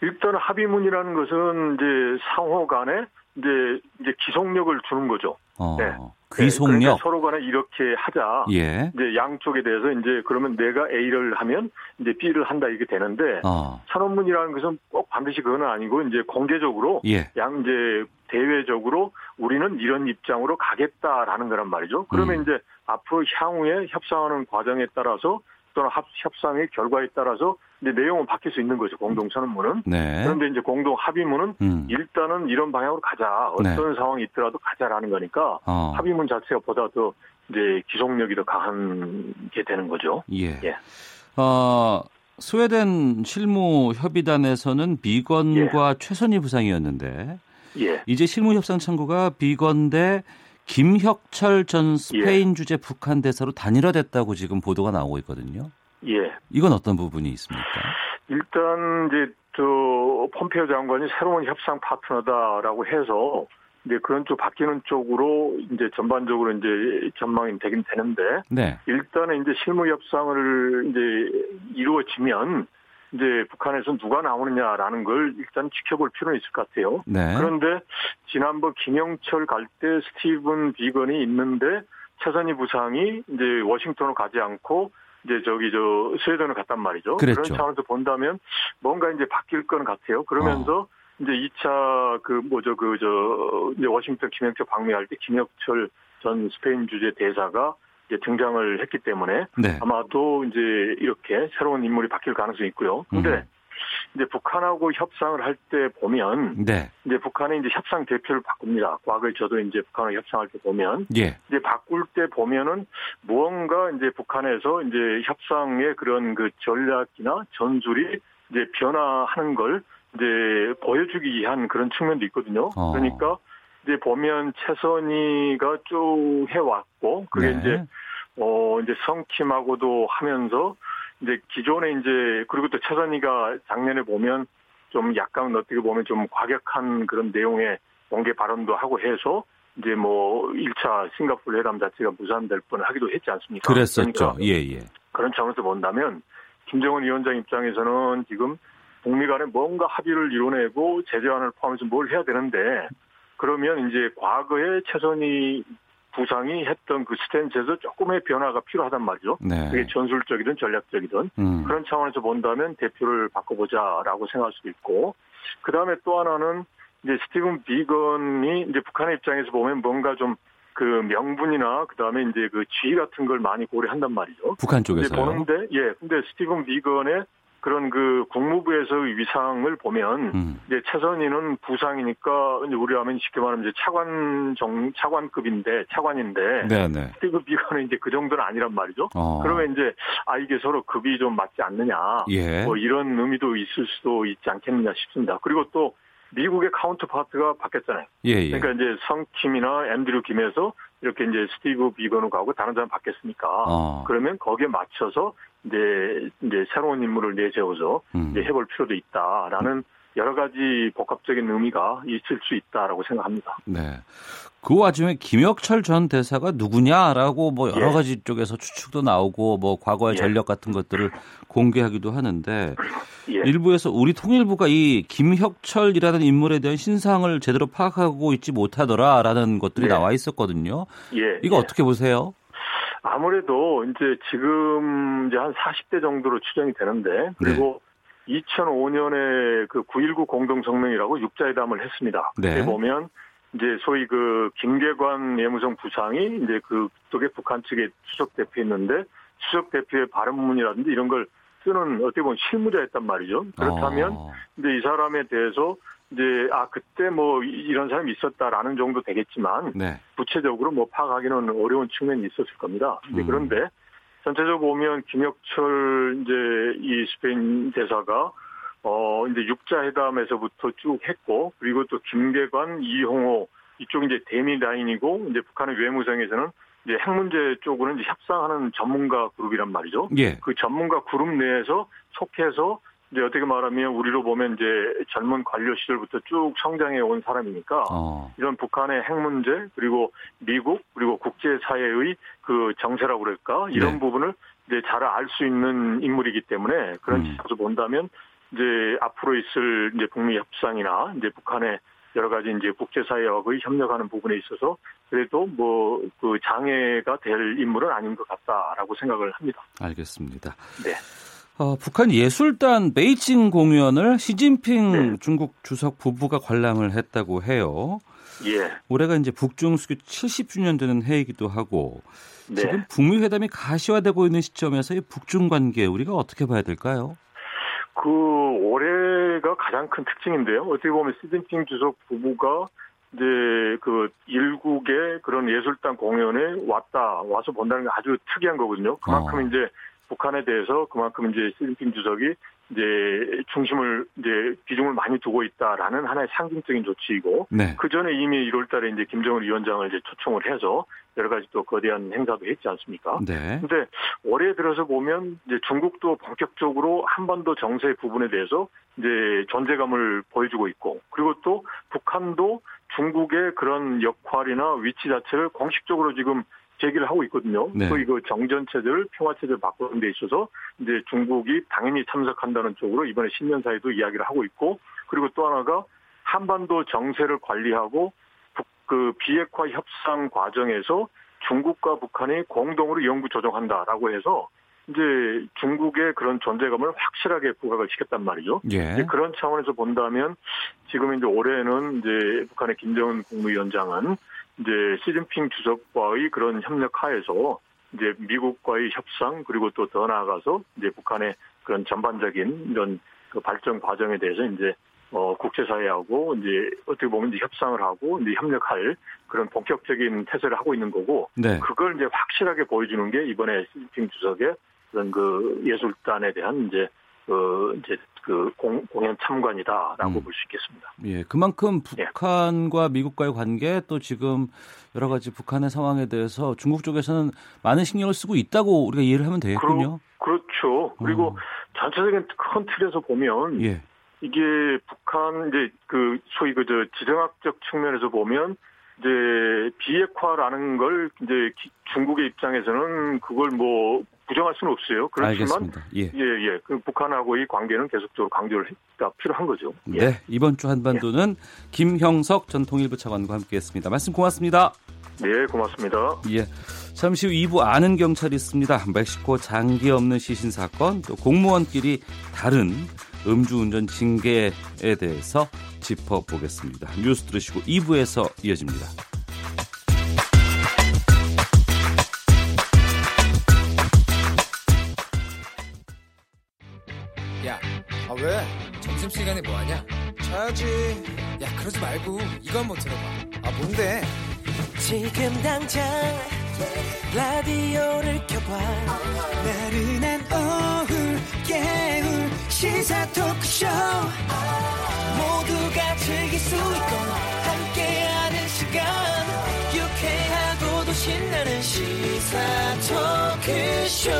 일단 합의문이라는 것은 이제 상호 간에 이제 이제 기속력을 주는 거죠. 어. 네. 귀속력. 네, 그러니까 서로 간에 이렇게 하자. 예. 이제 양쪽에 대해서 이제 그러면 내가 A를 하면 이제 B를 한다 이게 되는데 어. 선언문이라는 것은 꼭 반드시 그건 아니고 이제 공개적으로 예. 양 이제 대외적으로 우리는 이런 입장으로 가겠다라는 거란 말이죠. 그러면 음. 이제 앞으로 향후에 협상하는 과정에 따라서 또는 합, 협상의 결과에 따라서 이제 내용은 바뀔 수 있는 거죠. 공동 선언문은. 네. 그런데 이제 공동 합의문은 음. 일단은 이런 방향으로 가자. 어떤 네. 상황이 있더라도 가자라는 거니까 어. 합의문 자체가 보다 더 이제 기속력이 더 강한 게 되는 거죠. 예. 예. 어, 스웨덴 실무 협의단에서는 비건과 예. 최선희 부상이었는데 예. 이제 실무 협상 창구가 비건 대 김혁철 전 스페인 주재 북한 대사로 단일화됐다고 지금 보도가 나오고 있거든요. 예. 이건 어떤 부분이 있습니까? 일단 이제 저 폼페이오 장관이 새로운 협상 파트너다라고 해서 이제 그런 쪽 바뀌는 쪽으로 이제 전반적으로 이제 전망이 되긴 되는데 네. 일단은 이제 실무 협상을 이제 이루어지면 이제 북한에서 누가 나오느냐라는 걸 일단 지켜볼 필요는 있을 것 같아요. 네. 그런데 지난번 김영철 갈 때 스티븐 비건이 있는데 최선희 부상이 이제 워싱턴을 가지 않고 이제 저기 저 스웨덴을 갔단 말이죠. 그랬죠. 런 차원에서 본다면 뭔가 이제 바뀔 건 같아요. 그러면서 어. 이제 2차 그 뭐죠 그 저 이제 워싱턴 김영철 방미할 때 김혁철 전 스페인 주재 대사가 등장을 했기 때문에 네. 아마도 이제 이렇게 새로운 인물이 바뀔 가능성이 있고요. 근데 음. 이제 북한하고 협상을 할 때 보면 네. 이제 북한이 이제 협상 대표를 바꿉니다. 과거에 저도 이제 북한하고 협상할 때 보면 예. 이제 바꿀 때 보면은 무언가 이제 북한에서 이제 협상의 그런 그 전략이나 전술이 이제 변화하는 걸 이제 보여주기 위한 그런 측면도 있거든요. 어. 그러니까 이제 보면 최선희가 쭉 해왔고 그게 네. 이제 어 이제 성킴하고도 하면서 이제 기존에 이제 그리고 또 최선희가 작년에 보면 좀 약간 어떻게 보면 좀 과격한 그런 내용의 공개 발언도 하고 해서 이제 뭐 1차 싱가포르 회담 자체가 무산될 뻔하기도 했지 않습니까? 그랬었죠. 그러니까 예, 예. 그런 차원에서 본다면 김정은 위원장 입장에서는 지금 북미 간에 뭔가 합의를 이뤄내고 제재안을 포함해서 뭘 해야 되는데 그러면 이제 과거에 최선희 부상이 했던 그 스탠스에서 조금의 변화가 필요하단 말이죠. 네. 그게 전술적이든 전략적이든 음. 그런 차원에서 본다면 대표를 바꿔보자라고 생각할 수도 있고 그 다음에 또 하나는 이제 스티븐 비건이 이제 북한의 입장에서 보면 뭔가 좀 그 명분이나 그 다음에 이제 그 지위 같은 걸 많이 고려한단 말이죠. 북한 근데 쪽에서요. 보는데 예, 근데 스티븐 비건의 그런 그 국무부에서의 위상을 보면 음. 이제 최선희는 부상이니까 이제 우리 하면 쉽게 말하면 이제 차관 정 차관급인데 차관인데 네, 네. 스티븐 비건은 이제 그 정도는 아니란 말이죠. 어. 그러면 이제 아 이게 서로 급이 좀 맞지 않느냐 예. 뭐 이런 의미도 있을 수도 있지 않겠느냐 싶습니다. 그리고 또 미국의 counterpart가 바뀌었잖아요. 예, 예. 그러니까 이제 성 킴이나 앤드류 김에서 이렇게 이제 스티브 비건을 가고 다른 사람 바뀌었으니까 어. 그러면 거기에 맞춰서 이제 이제 새로운 인물을 내세워서 음. 이제 해볼 필요도 있다라는 여러 가지 복합적인 의미가 있을 수 있다라고 생각합니다. 네. 그 와중에 김혁철 전 대사가 누구냐라고 뭐 여러 예. 가지 쪽에서 추측도 나오고 뭐 과거의 예. 전력 같은 것들을 공개하기도 하는데 예. 일부에서 우리 통일부가 이 김혁철이라는 인물에 대한 신상을 제대로 파악하고 있지 못하더라라는 것들이 네. 나와 있었거든요. 예. 이거 예. 어떻게 보세요? 아무래도 이제 지금 이제 한 40대 정도로 추정이 되는데 그리고 2005년에 그 9.19 공동성명이라고 육자회담을 했습니다. 네. 그때 보면 이제 소위 그 김계관 예무성 부상이 이제 그 쪽에 북한 측에 수석 대표였는데 수석 대표의 발언문이라든지 이런 걸 쓰는 어떻게 보면 실무자였단 말이죠. 그렇다면 어. 이제 이 사람에 대해서 이제 아 그때 뭐 이- 이런 사람이 있었다라는 정도 되겠지만 네. 구체적으로 뭐 파악하기는 어려운 측면이 있었을 겁니다. 음. 그런데 전체적으로 보면 김혁철 이제 이 스페인 대사가 어 이제 육자 회담에서부터 쭉 했고 그리고 또 김계관, 이홍호 이쪽 이제 대미 라인이고 이제 북한의 외무성에서는 이제 핵 문제 쪽으로는 이제 협상하는 전문가 그룹이란 말이죠. 예. 그 전문가 그룹 내에서 속해서 이제 어떻게 말하면 우리로 보면 이제 젊은 관료 시절부터 쭉 성장해 온 사람이니까 어. 이런 북한의 핵 문제 그리고 미국 그리고 국제 사회의 그 정세라고 그럴까 이런 네. 부분을 이제 잘 알 수 있는 인물이기 때문에 그런 음. 측면에서 본다면 이제 앞으로 있을 이제 북미 협상이나 이제 북한의 여러 가지 이제 국제사회와의 협력하는 부분에 있어서 그래도 뭐 그 장애가 될 인물은 아닌 것 같다라고 생각을 합니다. 알겠습니다. 네. 어, 북한 예술단 베이징 공연을 시진핑 네. 중국 주석 부부가 관람을 했다고 해요. 예. 올해가 이제 북중 수교 70주년 되는 해이기도 하고 네. 지금 북미 회담이 가시화되고 있는 시점에서 의 북중 관계 우리가 어떻게 봐야 될까요? 그 올해가 가장 큰 특징인데요. 어떻게 보면 시진핑 주석 부부가 이제 그 일국의 그런 예술단 공연에 왔다 와서 본다는 게 아주 특이한 거거든요. 그만큼 어. 이제 북한에 대해서 그만큼 이제 시진핑 주석이 이제 중심을 이제 비중을 많이 두고 있다라는 하나의 상징적인 조치이고 네. 그 전에 이미 1월달에 이제 김정은 위원장을 이제 초청을 해서 여러 가지 또 거대한 행사도 했지 않습니까? 네. 근데 올해 들어서 보면 이제 중국도 본격적으로 한반도 정세 부분에 대해서 이제 존재감을 보여주고 있고 그리고 또 북한도 중국의 그런 역할이나 위치 자체를 공식적으로 지금 제기를 하고 있거든요. 네. 또 이거 정전 체제를 평화 체제를 바꾸는 데 있어서 이제 중국이 당연히 참석한다는 쪽으로 이번에 신년사에도 이야기를 하고 있고 그리고 또 하나가 한반도 정세를 관리하고 북, 그 비핵화 협상 과정에서 중국과 북한이 공동으로 연구 조정한다라고 해서 이제 중국의 그런 존재감을 확실하게 부각을 시켰단 말이죠. 예. 그런 차원에서 본다면 지금 이제 올해는 이제 북한의 김정은 국무위원장은 이제 시진핑 주석과의 그런 협력하에서 이제 미국과의 협상 그리고 또 더 나아가서 이제 북한의 그런 전반적인 이런 그 발전 과정에 대해서 이제 어 국제사회하고 이제 어떻게 보면 이제 협상을 하고 이제 협력할 그런 본격적인 태세를 하고 있는 거고 네. 그걸 이제 확실하게 보여주는 게 이번에 시진핑 주석의 그런 그 예술단에 대한 이제 그 이제 그 공, 공연 참관이다라고 음. 볼수 있겠습니다. 예, 그만큼 예. 북한과 미국과의 관계 또 지금 여러 가지 북한의 상황에 대해서 중국 쪽에서는 많은 신경을 쓰고 있다고 우리가 이해를 하면 되겠군요. 그렇죠. 그리고 어. 전체적인 큰 틀에서 보면 예. 이게 북한 이제 그 소위 그 저 지정학적 측면에서 보면 이제 비핵화라는 걸 이제 기- 중국의 입장에서는 그걸 뭐 부정할 수는 없어요. 그렇지만. 예. 예, 예. 그 북한하고의 관계는 계속적으로 강조를 했다 필요한 거죠. 예. 네, 이번 주 한반도는 김형석 전 통일부 차관과 함께 했습니다. 말씀 고맙습니다. 네, 고맙습니다. 예. 잠시 후 2부 아는 경찰이 있습니다. 멕시코 장기 없는 시신 사건, 또 공무원끼리 다른 음주운전 징계에 대해서 짚어보겠습니다. 뉴스 들으시고 2부에서 이어집니다. 야, 아 왜? 점심시간에 뭐하냐? 자야지. 야, 그러지 말고 이거 한번 들어봐. 아, 뭔데? 지금 당장 라디오를 켜봐 나른한 오후 깨울 시사 토크쇼 모두가 즐길 수 있고 함께하는 시간 유쾌하고도 신나는 시사 토크쇼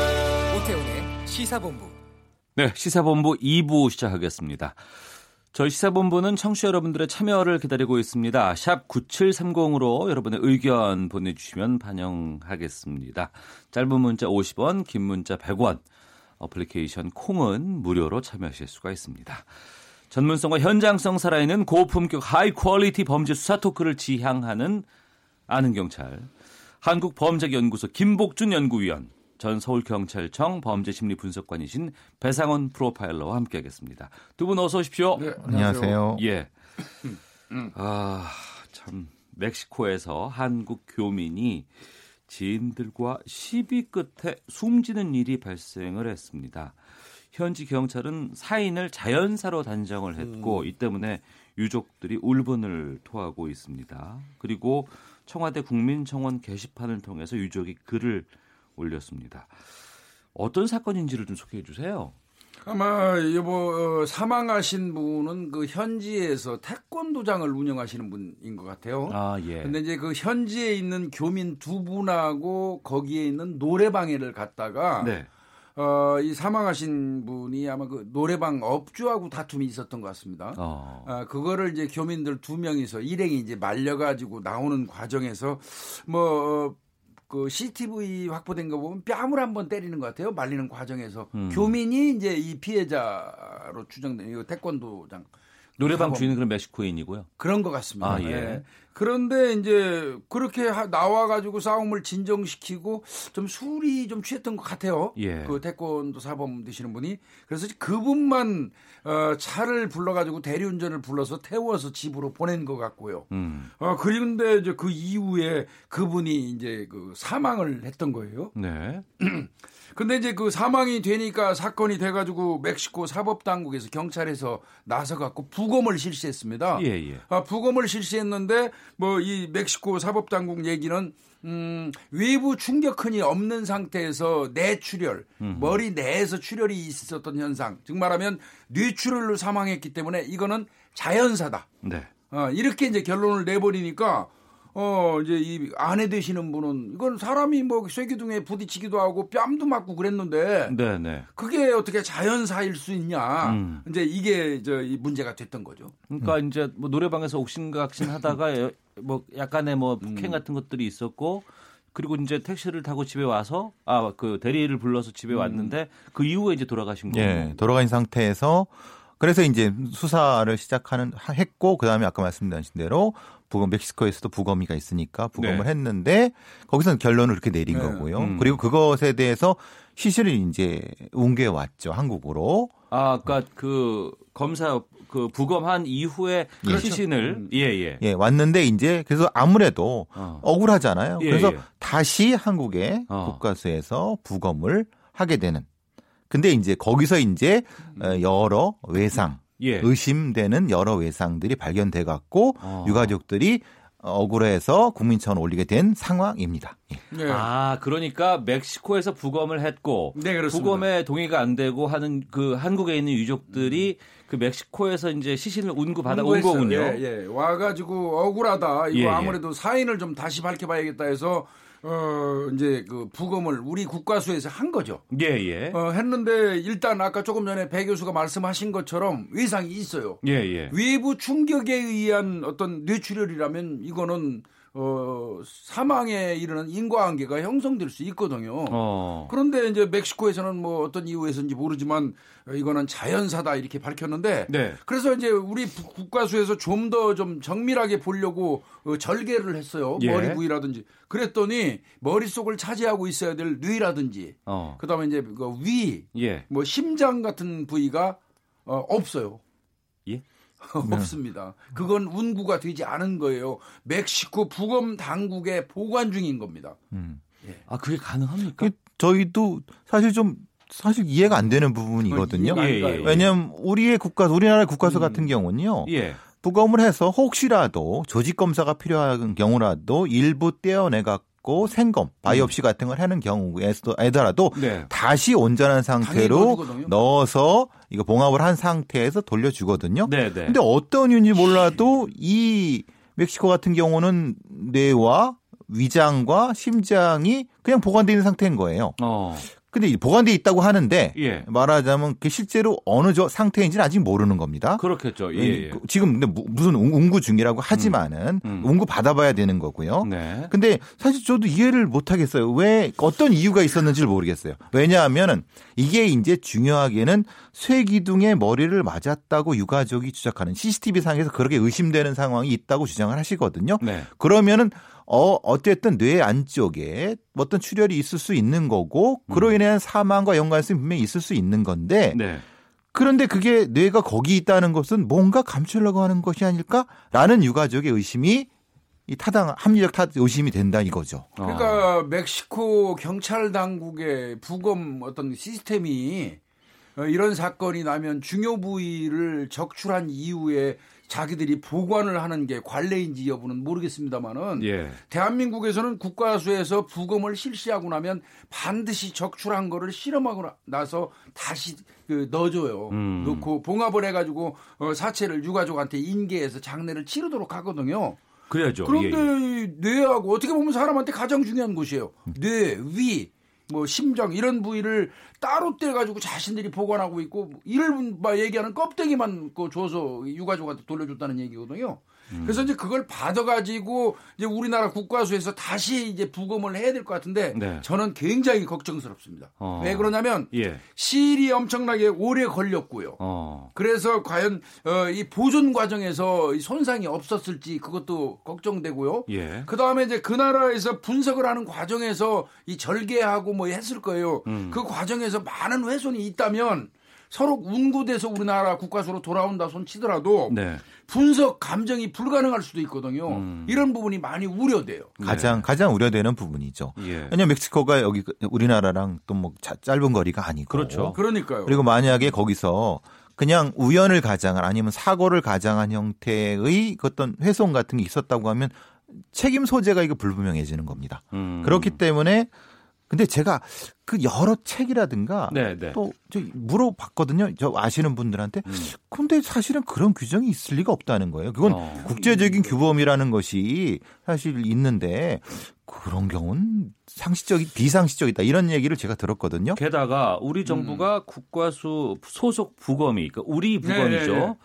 오태훈의 시사본부. 네, 시사본부 2부 시작하겠습니다. 저희 시사본부는 청취자 여러분들의 참여를 기다리고 있습니다. 샵 9730으로 여러분의 의견 보내주시면 반영하겠습니다. 짧은 문자 50원, 긴 문자 100원, 어플리케이션 콩은 무료로 참여하실 수가 있습니다. 전문성과 현장성 살아있는 고품격 high quality 범죄 수사 토크를 지향하는 아는 경찰 한국 범죄연구소 김복준 연구위원 전 서울경찰청 범죄심리분석관이신 배상훈 프로파일러와 함께하겠습니다. 두 분 어서 오십시오. 네, 안녕하세요. 예. 아, 참 멕시코에서 한국 교민이 지인들과 시비 끝에 숨지는 일이 발생을 했습니다. 현지 경찰은 사인을 자연사로 단정을 했고 이 때문에 유족들이 울분을 토하고 있습니다. 그리고 청와대 국민청원 게시판을 통해서 유족이 글을 올렸습니다. 어떤 사건인지를 좀 소개해 주세요. 아마 여보 어, 사망하신 분은 그 현지에서 태권도장을 운영하시는 분인 것 같아요. 아, 예. 근데 이제 그 현지에 있는 교민 두 분하고 거기에 있는 노래방에를 갔다가 네. 어, 이 사망하신 분이 아마 그 노래방 업주하고 다툼이 있었던 것 같습니다. 어. 아, 그거를 이제 교민들 두 명이서 일행이 이제 말려가지고 나오는 과정에서 뭐, 어, 그 CCTV 확보된 거 보면 뺨을 한번 때리는 것 같아요. 말리는 과정에서. 음. 교민이 이제 이 피해자로 추정된 이 태권도장. 노래방. 주인은 그럼 멕시코인이고요. 그런 것 같습니다. 아, 예. 그런데 이제 그렇게 하- 나와가지고 싸움을 진정시키고 좀 술이 좀 취했던 것 같아요. 예. 그 태권도 사범 되시는 분이 그래서 그분만 어, 차를 불러가지고 대리운전을 불러서 태워서 집으로 보낸 것 같고요. 음. 어, 그런데 이제 그 이후에 그분이 이제 그 사망을 했던 거예요. 네. 근데 이제 그 사망이 되니까 사건이 돼가지고 멕시코 사법당국에서 경찰에서 나서갖고 부검을 실시했습니다. 예, 예. 아, 부검을 실시했는데 뭐 이 멕시코 사법당국 얘기는 음, 외부 충격 흔이 없는 상태에서 뇌출혈, 머리 내에서 출혈이 있었던 현상, 즉 말하면 뇌출혈로 사망했기 때문에 이거는 자연사다. 네. 어, 이렇게 이제 결론을 내버리니까 어 이제 이 아내 되시는 분은 이건 사람이 뭐 쇠기둥에 부딪히기도 하고 뺨도 맞고 그랬는데 네, 네. 그게 어떻게 자연사일 수 있냐 음. 이제 이게 저 이 문제가 됐던 거죠. 그러니까 이제 뭐 노래방에서 옥신각신 하다가 여- 뭐 약간의 뭐 폭행 같은 것들이 있었고 그리고 이제 택시를 타고 집에 와서 아 그 대리를 불러서 집에 왔는데 그 이후에 이제 돌아가신. 예, 돌아간 상태에서 그래서 이제 수사를 시작하는 하- 했고 그다음에 아까 말씀드린 대로 부검 멕시코에서도 부검이가 있으니까 부검을 네. 했는데 거기서는 결론을 그렇게 내린 네. 거고요. 음. 그리고 그것에 대해서 시신을 이제 옮겨 왔죠 한국으로. 아, 그러니까 그 검사 그 부검한 이후에 그 그렇죠. 시신을 예, 예. 예, 왔는데 이제 그래서 아무래도 어. 억울하잖아요. 예, 그래서 예. 다시 한국의 어. 국가수에서 부검을 하게 되는. 근데 이제 거기서 이제 어, 여러 외상, 예. 의심되는 여러 외상들이 발견돼 갖고 어. 유가족들이 억울해서 국민청원 올리게 된 상황입니다. 예. 네. 아, 그러니까 멕시코에서 부검을 했고 네, 그렇습니다. 부검에 동의가 안 되고 하는 그 한국에 있는 유족들이 그 멕시코에서 이제 시신을 운구 받아 온. 거군요. 예, 예. 와가지고 억울하다. 이거 예, 예. 아무래도 사인을 좀 다시 밝혀봐야겠다 해서 어 이제 그 부검을 우리 국가수에서 한 거죠. 예, 예. 어, 했는데 일단 아까 조금 전에 배 교수가 말씀하신 것처럼 외상이 있어요. 예, 예. 외부 충격에 의한 어떤 뇌출혈이라면 이거는 어, 사망에 이르는 인과관계가 형성될 수 있거든요. 어. 그런데 이제 멕시코에서는 뭐 어떤 이유에서인지 모르지만 이거는 자연사다 이렇게 밝혔는데 네. 그래서 이제 우리 부- 국가수에서 좀더좀 정밀하게 보려고 어, 절개를 했어요. 예. 머리 부위라든지. 그랬더니 머릿속을 차지하고 있어야 될 뇌라든지 어. 그다음에 이제 그 위, 예. 뭐 심장 같은 부위가 어, 없어요. 예? 없습니다. 그건 운구가 되지 않은 거예요. 멕시코 부검 당국에 보관 중인 겁니다. 음. 아, 그게 가능합니까? 그 저희도 사실 좀 사실 이해가 안 되는 부분이거든요. 예. 예, 예. 왜냐하면 우리의 국가, 우리나라의 국가수 음. 같은 경우는요. 예. 부검을 해서 혹시라도 조직 검사가 필요한 경우라도 일부 떼어내 갖고 생검, 바이옵시 같은 걸 하는 경우에더라도 네. 다시 온전한 상태로. 넣어서 이거 봉합을 한 상태에서 돌려주거든요. 네, 네. 근데 어떤 이유인지 몰라도 이 멕시코 같은 경우는 뇌와 위장과 심장이 그냥 보관되어 있는 상태인 거예요. 어. 근데 이 보관돼 있다고 하는데 예. 말하자면 그 실제로 어느 저 상태인지는 아직 모르는 겁니다. 그렇겠죠. 예. 예. 그- 지금 근데 무- 무슨 운- 운구 중이라고 하지만은 음. 운구 받아봐야 되는 거고요. 네. 근데 사실 저도 이해를 못 하겠어요. 왜 어떤 이유가 있었는지를 모르겠어요. 왜냐하면은 이게 이제 중요하게는 쇠기둥에 머리를 맞았다고 유가족이 주장하는 CCTV 상에서 그렇게 의심되는 상황이 있다고 주장을 하시거든요. 네. 그러면은 어 어쨌든 뇌 안쪽에 어떤 출혈이 있을 수 있는 거고 그로 인한 사망과 연관성이 분명히 있을 수 있는 건데 네. 그런데 그게 뇌가 거기 있다는 것은 뭔가 감추려고 하는 것이 아닐까라는 유가족의 의심이 이 타당 합리적 타 의심이 된다 이거죠. 어. 그러니까 멕시코 경찰 당국의 부검 어떤 시스템이 어, 이런 사건이 나면 중요 부위를 적출한 이후에 자기들이 보관을 하는 게 관례인지 여부는 모르겠습니다만은 예. 대한민국에서는 국가수에서 부검을 실시하고 나면 반드시 적출한 거를 실험하고 나- 나서 다시 그 넣어줘요. 음. 넣고 봉합을 해가지고 어, 사체를 유가족한테 인계해서 장례를 치르도록 하거든요. 그래야죠. 그런데 예, 예. 이 뇌하고 어떻게 보면 사람한테 가장 중요한 곳이에요. 뇌, 위, 뭐 심장 이런 부위를 따로 떼가지고 자신들이 보관하고 있고 이를 막 얘기하는 껍데기만 그 줘서 유가족한테 돌려줬다는 얘기거든요. 음. 그래서 이제 그걸 받아가지고 이제 우리나라 국과수에서 다시 이제 부검을 해야 될 것 같은데 네. 저는 굉장히 걱정스럽습니다. 어. 왜 그러냐면 예. 시일이 엄청나게 오래 걸렸고요. 어. 그래서 과연 어, 이 보존 과정에서 손상이 없었을지 그것도 걱정되고요. 예. 그 다음에 이제 그 나라에서 분석을 하는 과정에서 이 절개하고 뭐 했을 거예요. 음. 그 과정에서 많은 훼손이 있다면 서로 운구돼서 우리나라 국가수로 돌아온다 손 치더라도 네. 분석 감정이 불가능할 수도 있거든요. 음. 이런 부분이 많이 우려돼요. 가장 네. 가장 우려되는 부분이죠. 예. 왜냐하면 멕시코가 여기 우리나라랑 또 뭐 짧은 거리가 아니고 그렇죠. 그러니까요. 그리고 만약에 거기서 그냥 우연을 가장한 아니면 사고를 가장한 형태의 그 어떤 훼손 같은 게 있었다고 하면 책임 소재가 이거 불분명해지는 겁니다. 음. 그렇기 때문에 근데 제가 그 여러 책이라든가 네, 네. 또저 물어봤거든요. 저 아시는 분들한테. 음. 근데 사실은 그런 규정이 있을 리가 없다는 거예요. 그건 어. 국제적인 규범이라는 것이 사실 있는데 그런 경우는 상식적이 비상식적이다 이런 얘기를 제가 들었거든요. 게다가 우리 정부가 음. 국과수 소속 부검이 그러니까 우리 부검이죠. 네, 네, 네.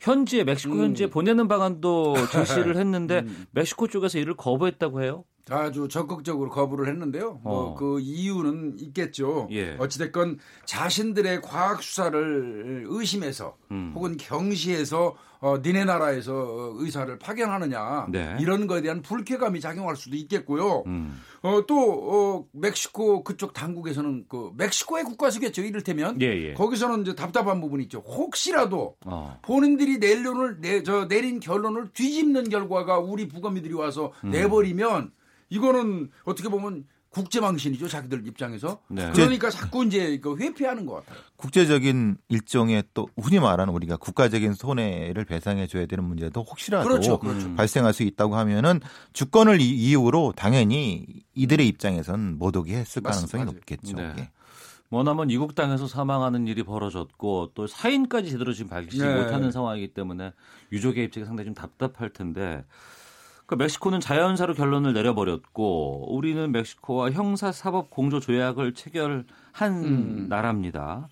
현지에 멕시코 음. 현지에 보내는 방안도 제시를 했는데 음. 멕시코 쪽에서 이를 거부했다고 해요. 아주 적극적으로 거부를 했는데요. 뭐 어. 뭐그 이유는 있겠죠. 예. 어찌됐건 자신들의 과학 수사를 의심해서 음. 혹은 경시해서 어, 니네 나라에서 의사를 파견하느냐 네. 이런 거에 대한 불쾌감이 작용할 수도 있겠고요. 음. 어, 또 어, 멕시코 그쪽 당국에서는 그 멕시코의 국가수겠죠. 이를테면 예, 예. 거기서는 이제 답답한 부분이 있죠. 혹시라도 어. 본인들이 내려을 내, 저 내린 결론을 뒤집는 결과가 우리 부검이들이 와서 음. 내버리면 이거는 어떻게 보면 국제망신이죠 자기들 입장에서 네. 그러니까 자꾸 이제 그 회피하는 것 같아요. 국제적인 일종의 또 흔히 말하는 우리가 국가적인 손해를 배상해 줘야 되는 문제도 혹시라도 그렇죠, 그렇죠. 발생할 수 있다고 하면은 주권을 이유로 당연히 이들의 입장에선 못 오게 했을 가능성이. 높겠죠. 네. 예. 머나먼 이국 땅에서 사망하는 일이 벌어졌고 또 사인까지 제대로 지금 밝히지 네. 못하는 상황이기 때문에 유족의 입장이 상당히 좀 답답할 텐데 그 멕시코는 자연사로 결론을 내려버렸고 우리는 멕시코와 형사 사법 공조 조약을 체결한 음. 나라입니다.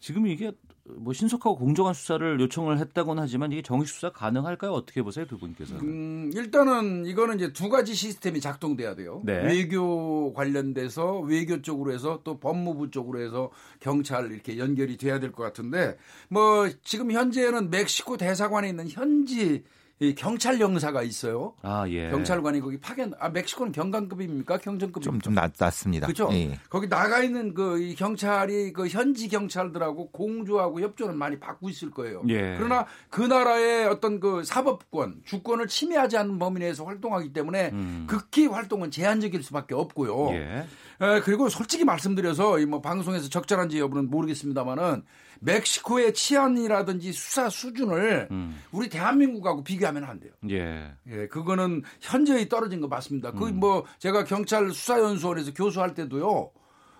지금 이게 뭐 신속하고 공정한 수사를 요청을 했다고는 하지만 이게 정식 수사 가능할까요? 어떻게 보세요, 두 분께서는? 음, 일단은 이거는 이제 두 가지 시스템이 작동돼야 돼요. 네. 외교 관련돼서 외교 쪽으로 해서 또 법무부 쪽으로 해서 경찰 이렇게 연결이 돼야 될 것 같은데 뭐 지금 현재는 멕시코 대사관에 있는 현지 이 경찰 영사가 있어요. 아, 예. 경찰관이 거기 파견, 아, 멕시코는 경관급입니까? 경정급입니까? 좀, 좀 낮, 낮습니다. 그죠? 예. 거기 나가 있는 그 경찰이 그 현지 경찰들하고 공조하고 협조를 많이 받고 있을 거예요. 예. 그러나 그 나라의 어떤 그 사법권, 주권을 침해하지 않는 범위 내에서 활동하기 때문에 음. 극히 활동은 제한적일 수밖에 없고요. 예. 에, 그리고 솔직히 말씀드려서 이뭐 방송에서 적절한지 여부는 모르겠습니다만은 멕시코의 치안이라든지 수사 수준을 음. 우리 대한민국하고 비교하면 안 돼요. 예. 예, 그거는 현저히 떨어진 거 맞습니다. 그 음. 그뭐 제가 경찰 수사연수원에서 교수할 때도요.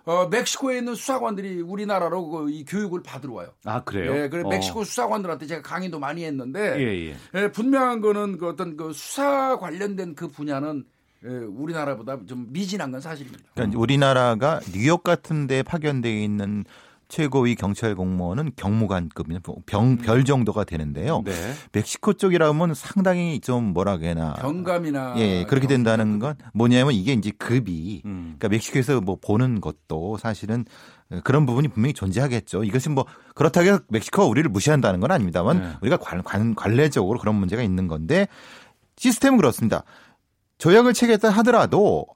어, 멕시코에 있는 수사관들이 우리나라로 그 이 교육을 받으러 와요. 아, 그래요? 예, 그래 어. 멕시코 수사관들한테 제가 강의도 많이 했는데 예, 예. 예, 분명한 거는 그 어떤 그 수사 관련된 그 분야는 예, 우리나라보다 좀 미진한 건 사실입니다. 그러니까 우리나라가 뉴욕 같은 데 파견되어 있는 최고위 경찰 공무원은 경무관급이나 병, 음. 별 정도가 되는데요. 네. 멕시코 쪽이라면 상당히 좀 뭐라 그래나 경감이나 예 그렇게 된다는 건 뭐냐면 이게 이제 급이 음. 그러니까 멕시코에서 뭐 보는 것도 사실은 그런 부분이 분명히 존재하겠죠. 이것은 뭐 그렇다고 해서 멕시코가 우리를 무시한다는 건 아닙니다만 네. 우리가 관, 관, 관례적으로 그런 문제가 있는 건데 시스템은 그렇습니다. 조약을 체결했다 하더라도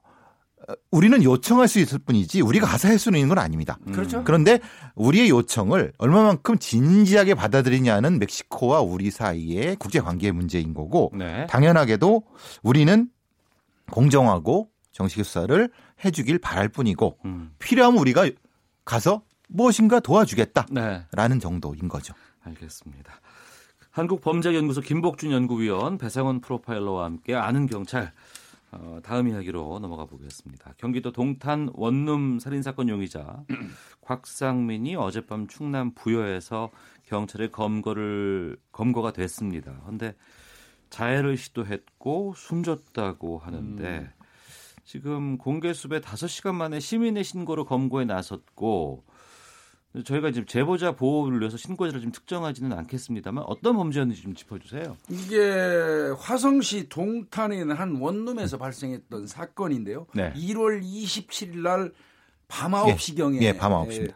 우리는 요청할 수 있을 뿐이지 우리가 가서 할 수는 있는 건 아닙니다. 음. 그렇죠. 그런데 우리의 요청을 얼마만큼 진지하게 받아들이냐는 멕시코와 우리 사이의 국제 관계의 문제인 거고 네. 당연하게도 우리는 공정하고 정식 수사를 해주길 바랄 뿐이고 음. 필요하면 우리가 가서 무엇인가 도와주겠다라는 네. 정도인 거죠. 알겠습니다. 한국범죄연구소 김복준 연구위원 배상원 프로파일러와 함께 아는 경찰 어, 다음 이야기로 넘어가 보겠습니다. 경기도 동탄 원룸 살인 사건 용의자 곽상민이 어젯밤 충남 부여에서 경찰에 검거를 검거가 됐습니다. 그런데 자해를 시도했고 숨졌다고 하는데 음. 지금 공개 수배 5시간 만에 시민의 신고로 검거에 나섰고 저희가 지금 제보자 보호를 위해서 신고자를 좀 특정하지는 않겠습니다만 어떤 범죄였는지 좀 짚어주세요. 이게 화성시 동탄에 있는 한 원룸에서 발생했던 사건인데요. 네. 1월 27일 날 밤 9시경에 예, 밤 9시입니다.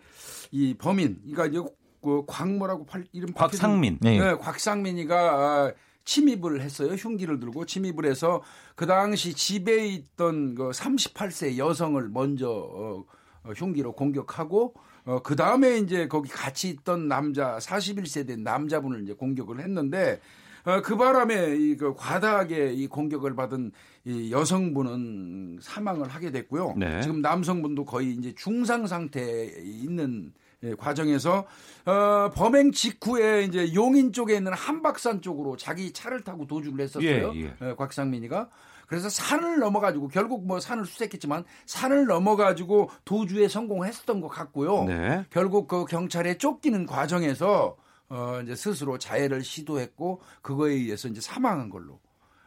이 범인, 그러니까 이제 그 광모라고 팔, 이름 곽상민. 네, 네. 곽상민이가 아, 침입을 했어요. 흉기를 들고 침입을 해서 그 당시 집에 있던 그 38세 여성을 먼저 어, 어, 흉기로 공격하고 어, 그 다음에 이제 거기 같이 있던 남자 41세 된 남자분을 이제 공격을 했는데 어, 그 바람에 이 그 과다하게 이 공격을 받은 이 여성분은 사망을 하게 됐고요. 네. 지금 남성분도 거의 이제 중상 상태에 있는 예, 과정에서 어, 범행 직후에 이제 용인 쪽에 있는 한박산 쪽으로 자기 차를 타고 도주를 했었어요. 예, 예. 예, 곽상민이가 그래서 산을 넘어가지고 결국 뭐 산을 수색했지만 산을 넘어가지고 도주에 성공했었던 것 같고요. 네. 결국 그 경찰에 쫓기는 과정에서 어 이제 스스로 자해를 시도했고 그거에 의해서 이제 사망한 걸로.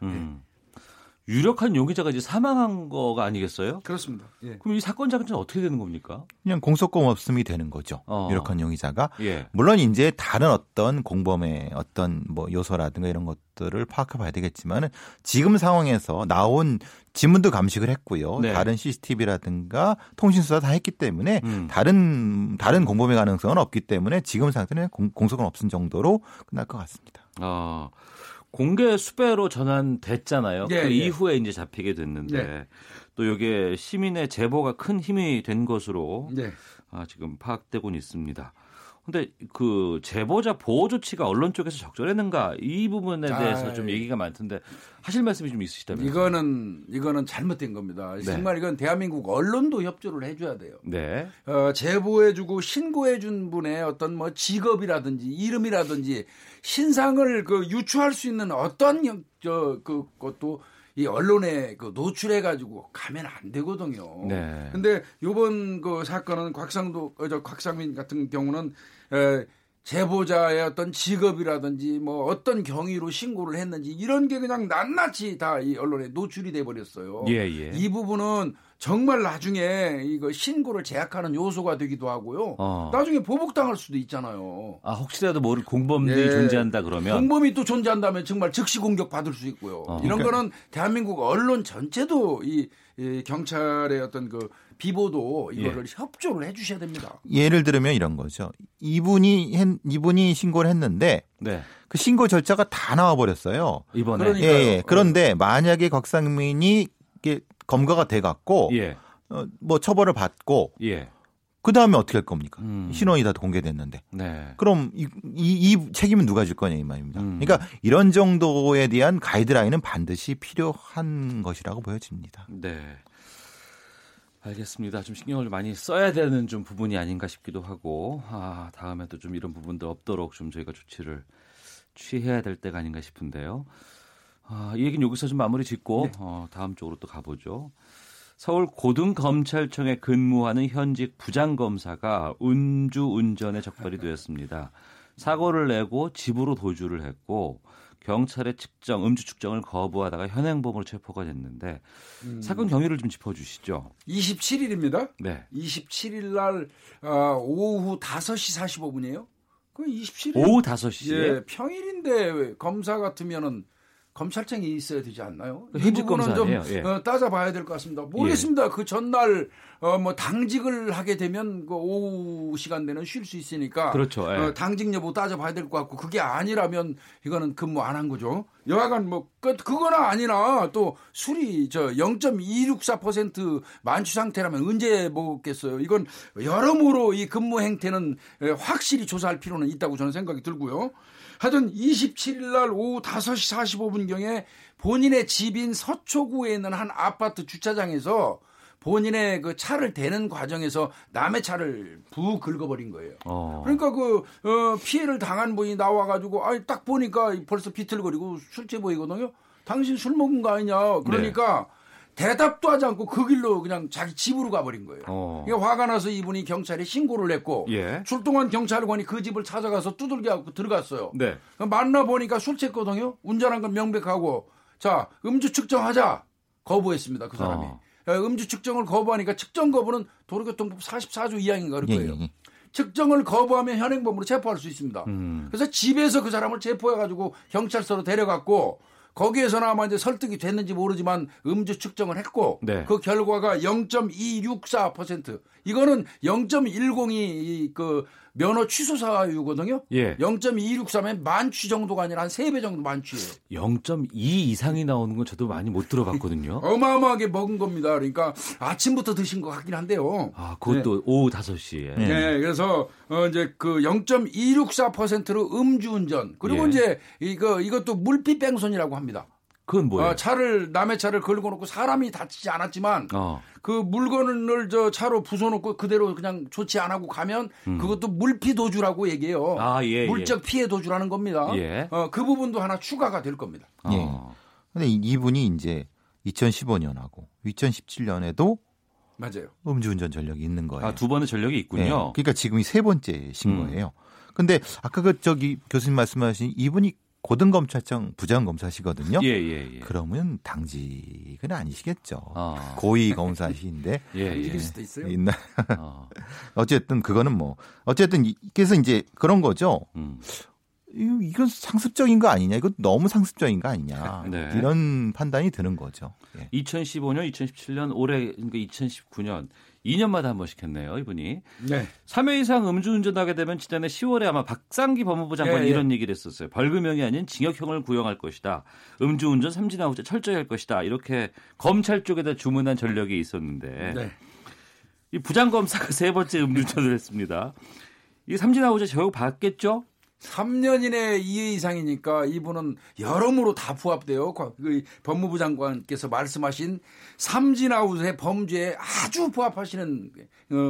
음. 유력한 용의자가 이제 사망한 거가 아니겠어요? 그렇습니다. 예. 그럼 이 사건 자체는 어떻게 되는 겁니까? 그냥 공소권 없음이 되는 거죠. 어. 유력한 용의자가 예. 물론 이제 다른 어떤 공범의 어떤 뭐 요소라든가 이런 것들을 파악해 봐야 되겠지만은 지금 상황에서 나온 지문도 감식을 했고요. 네. 다른 CCTV라든가 통신 수사 다 했기 때문에 음. 다른 다른 공범의 가능성은 없기 때문에 지금 상태는 공, 공소권 없음 정도로 끝날 것 같습니다. 아, 공개 수배로 전환됐잖아요. 예, 그 예. 이후에 이제 잡히게 됐는데 네. 또 이게 시민의 제보가 큰 힘이 된 것으로 네. 아, 지금 파악되고는 있습니다. 근데 그 제보자 보호 조치가 언론 쪽에서 적절했는가 이 부분에 대해서 아, 좀 예. 얘기가 많던데 하실 말씀이 좀 있으시다면 이거는 이거는 잘못된 겁니다. 네. 정말 이건 대한민국 언론도 협조를 해줘야 돼요. 네. 어, 제보해주고 신고해준 분의 어떤 뭐 직업이라든지 이름이라든지 신상을 그 유추할 수 있는 어떤 영- 저, 그 것도 이 언론에 그 노출해 가지고 가면 안 되거든요. 네. 근데 요번 그 사건은 곽상도, 어, 저 곽상민 같은 경우는 에, 제보자의 어떤 직업이라든지 뭐 어떤 경위로 신고를 했는지 이런 게 그냥 낱낱이 다 이 언론에 노출이 돼 버렸어요. 예, 예. 이 부분은 정말 나중에 이거 신고를 제약하는 요소가 되기도 하고요. 어. 나중에 보복당할 수도 있잖아요. 아, 혹시라도 모를 공범들이 예. 존재한다 그러면 공범이 또 존재한다면 정말 즉시 공격 받을 수 있고요. 어. 이런 그러니까- 거는 대한민국 언론 전체도 이, 이 경찰의 어떤 그 비보도 이거를 예. 협조를 해주셔야 됩니다. 예를 들면 이런 거죠. 이분이 했- 이분이 신고를 했는데 네. 그 신고 절차가 다 나와 버렸어요. 이번에 예. 예. 그런데 만약에 곽상민이 이게 검거가 돼 갖고 예. 어, 뭐 처벌을 받고 예. 그 다음에 어떻게 할 겁니까? 음. 신원이 다 공개됐는데. 네. 그럼 이, 이, 이 책임은 누가 질 거냐 이 말입니다. 음. 그러니까 이런 정도에 대한 가이드라인은 반드시 필요한 것이라고 보여집니다. 네. 알겠습니다. 좀 신경을 좀 많이 써야 되는 좀 부분이 아닌가 싶기도 하고, 아, 다음에도 좀 이런 부분들 없도록 좀 저희가 조치를 취해야 될 때가 아닌가 싶은데요. 아, 이 얘기는 여기서 좀 마무리 짓고, 네. 어, 다음 쪽으로 또 가보죠. 서울 고등검찰청에 근무하는 현직 부장검사가 운주 운전에 적발이 되었습니다. 사고를 내고 집으로 도주를 했고 경찰의 측정, 음주 측정을 거부하다가 현행범으로 체포가 됐는데 음. 사건 경위를 좀 짚어주시죠. 27일입니다. 네. 27일 27일 날 어, 오후 5시 45분이에요. 그 27일 오후 5시에 예, 평일인데 왜 검사 같으면은 검찰청에 있어야 되지 않나요? 이 현직 부분은 검사 아니에요? 예. 좀 어, 따져봐야 될 것 같습니다. 모르겠습니다. 그 전날 어, 뭐 당직을 하게 되면 그 오후 시간대는 쉴 수 있으니까 그렇죠. 예. 어, 당직 여부 따져봐야 될 것 같고 그게 아니라면 이거는 근무 안 한 거죠. 여하간 뭐 그, 그거나 아니나 또 술이 저 0.264% 만취 상태라면 언제 먹었겠어요. 이건 여러모로 이 근무 행태는 에, 확실히 조사할 필요는 있다고 저는 생각이 들고요. 하여튼 27일 날 오후 5시 45분경에 본인의 집인 서초구에 있는 한 아파트 주차장에서 본인의 그 차를 대는 과정에서 남의 차를 부 긁어버린 거예요. 어. 그러니까 그 어, 피해를 당한 분이 나와가지고 아딱 보니까 벌써 비틀거리고 술 취해 보이거든요. 당신 술 먹은 거 아니냐. 그러니까 대답도 하지 않고 그 길로 그냥 자기 집으로 가버린 거예요. 어. 이게 화가 나서 이분이 경찰에 신고를 했고 예. 출동한 경찰관이 그 집을 찾아가서 두들겨갖고 들어갔어요. 네. 만나 보니까 술 취했거든요. 운전한 건 명백하고 자 음주 측정하자 거부했습니다. 그 사람이. 어. 어, 음주 측정을 거부하니까 측정 거부는 도로교통법 44조 2항인가 그럴 예, 거예요. 예, 예. 측정을 거부하면 현행범으로 체포할 수 있습니다. 음. 그래서 집에서 그 사람을 체포해가지고 경찰서로 데려갔고 거기에서는 아마 이제 설득이 됐는지 모르지만 음주 측정을 했고 네. 그 결과가 0.264% 이거는 0.102 그 면허 취소 사유거든요. 예. 0.263면 만취 정도가 아니라 한 3배 정도 만취예요. 0.2 이상이 나오는 건 저도 많이 못 들어봤거든요. 어마어마하게 먹은 겁니다. 그러니까 아침부터 드신 것 같긴 한데요. 아, 그것도 오후 5시에. 네. 그래서 어 이제 그 0.264%로 음주운전 그리고 예. 이제 이거 이것도 물피 뺑소니라고 합니다. 그건 뭐예요? 어, 차를 남의 차를 걸고 놓고 사람이 다치지 않았지만 어. 그 물건을 저 차로 부숴놓고 그대로 그냥 조치 안 하고 가면 음. 그것도 물피 도주라고 얘기해요. 아, 예, 물적 피해 도주라는 겁니다. 예. 어, 그 부분도 하나 추가가 될 겁니다. 어. 예. 근데 이- 이분이 이제 2015년하고 2017년에도 맞아요. 음주운전 전력이 있는 거예요. 아, 두 번의 전력이 있군요. 네. 그러니까 지금이 세 번째신 음. 거예요. 근데 아까 그 저기 교수님 말씀하신 이분이 고등검찰청 부장검사시거든요. 예, 예, 예. 그러면 당직은 아니시겠죠. 어. 고위 검사시인데 예, 예. 움직일 수도 있어요. 있나? 어. 어쨌든 그거는 뭐 어쨌든 이- 그래서 이제 그런 거죠. 음. 이- 이건 상습적인 거 아니냐? 이거 너무 상습적인 거 아니냐? 네. 이런 판단이 드는 거죠. 예. 2015년, 2017년, 올해 그러니까 2019년 2년마다 한 번씩 했네요, 이분이. 네. 3회 이상 음주운전하게 되면 지난해 10월에 아마 박상기 법무부 장관이 예, 예. 이런 얘기를 했었어요. 벌금형이 아닌 징역형을 구형할 것이다. 음주운전 삼진아웃제 철저히 할 것이다. 이렇게 검찰 쪽에다 주문한 전력이 있었는데 네. 이 부장검사가 세 번째 음주운전을 했습니다. 이 삼진아웃제 제목 받겠죠? 3년 이내 2회 이상이니까 이분은 여러모로 다 부합돼요. 과- 그 법무부 장관께서 말씀하신 삼진아웃의 범죄에 아주 부합하시는 어,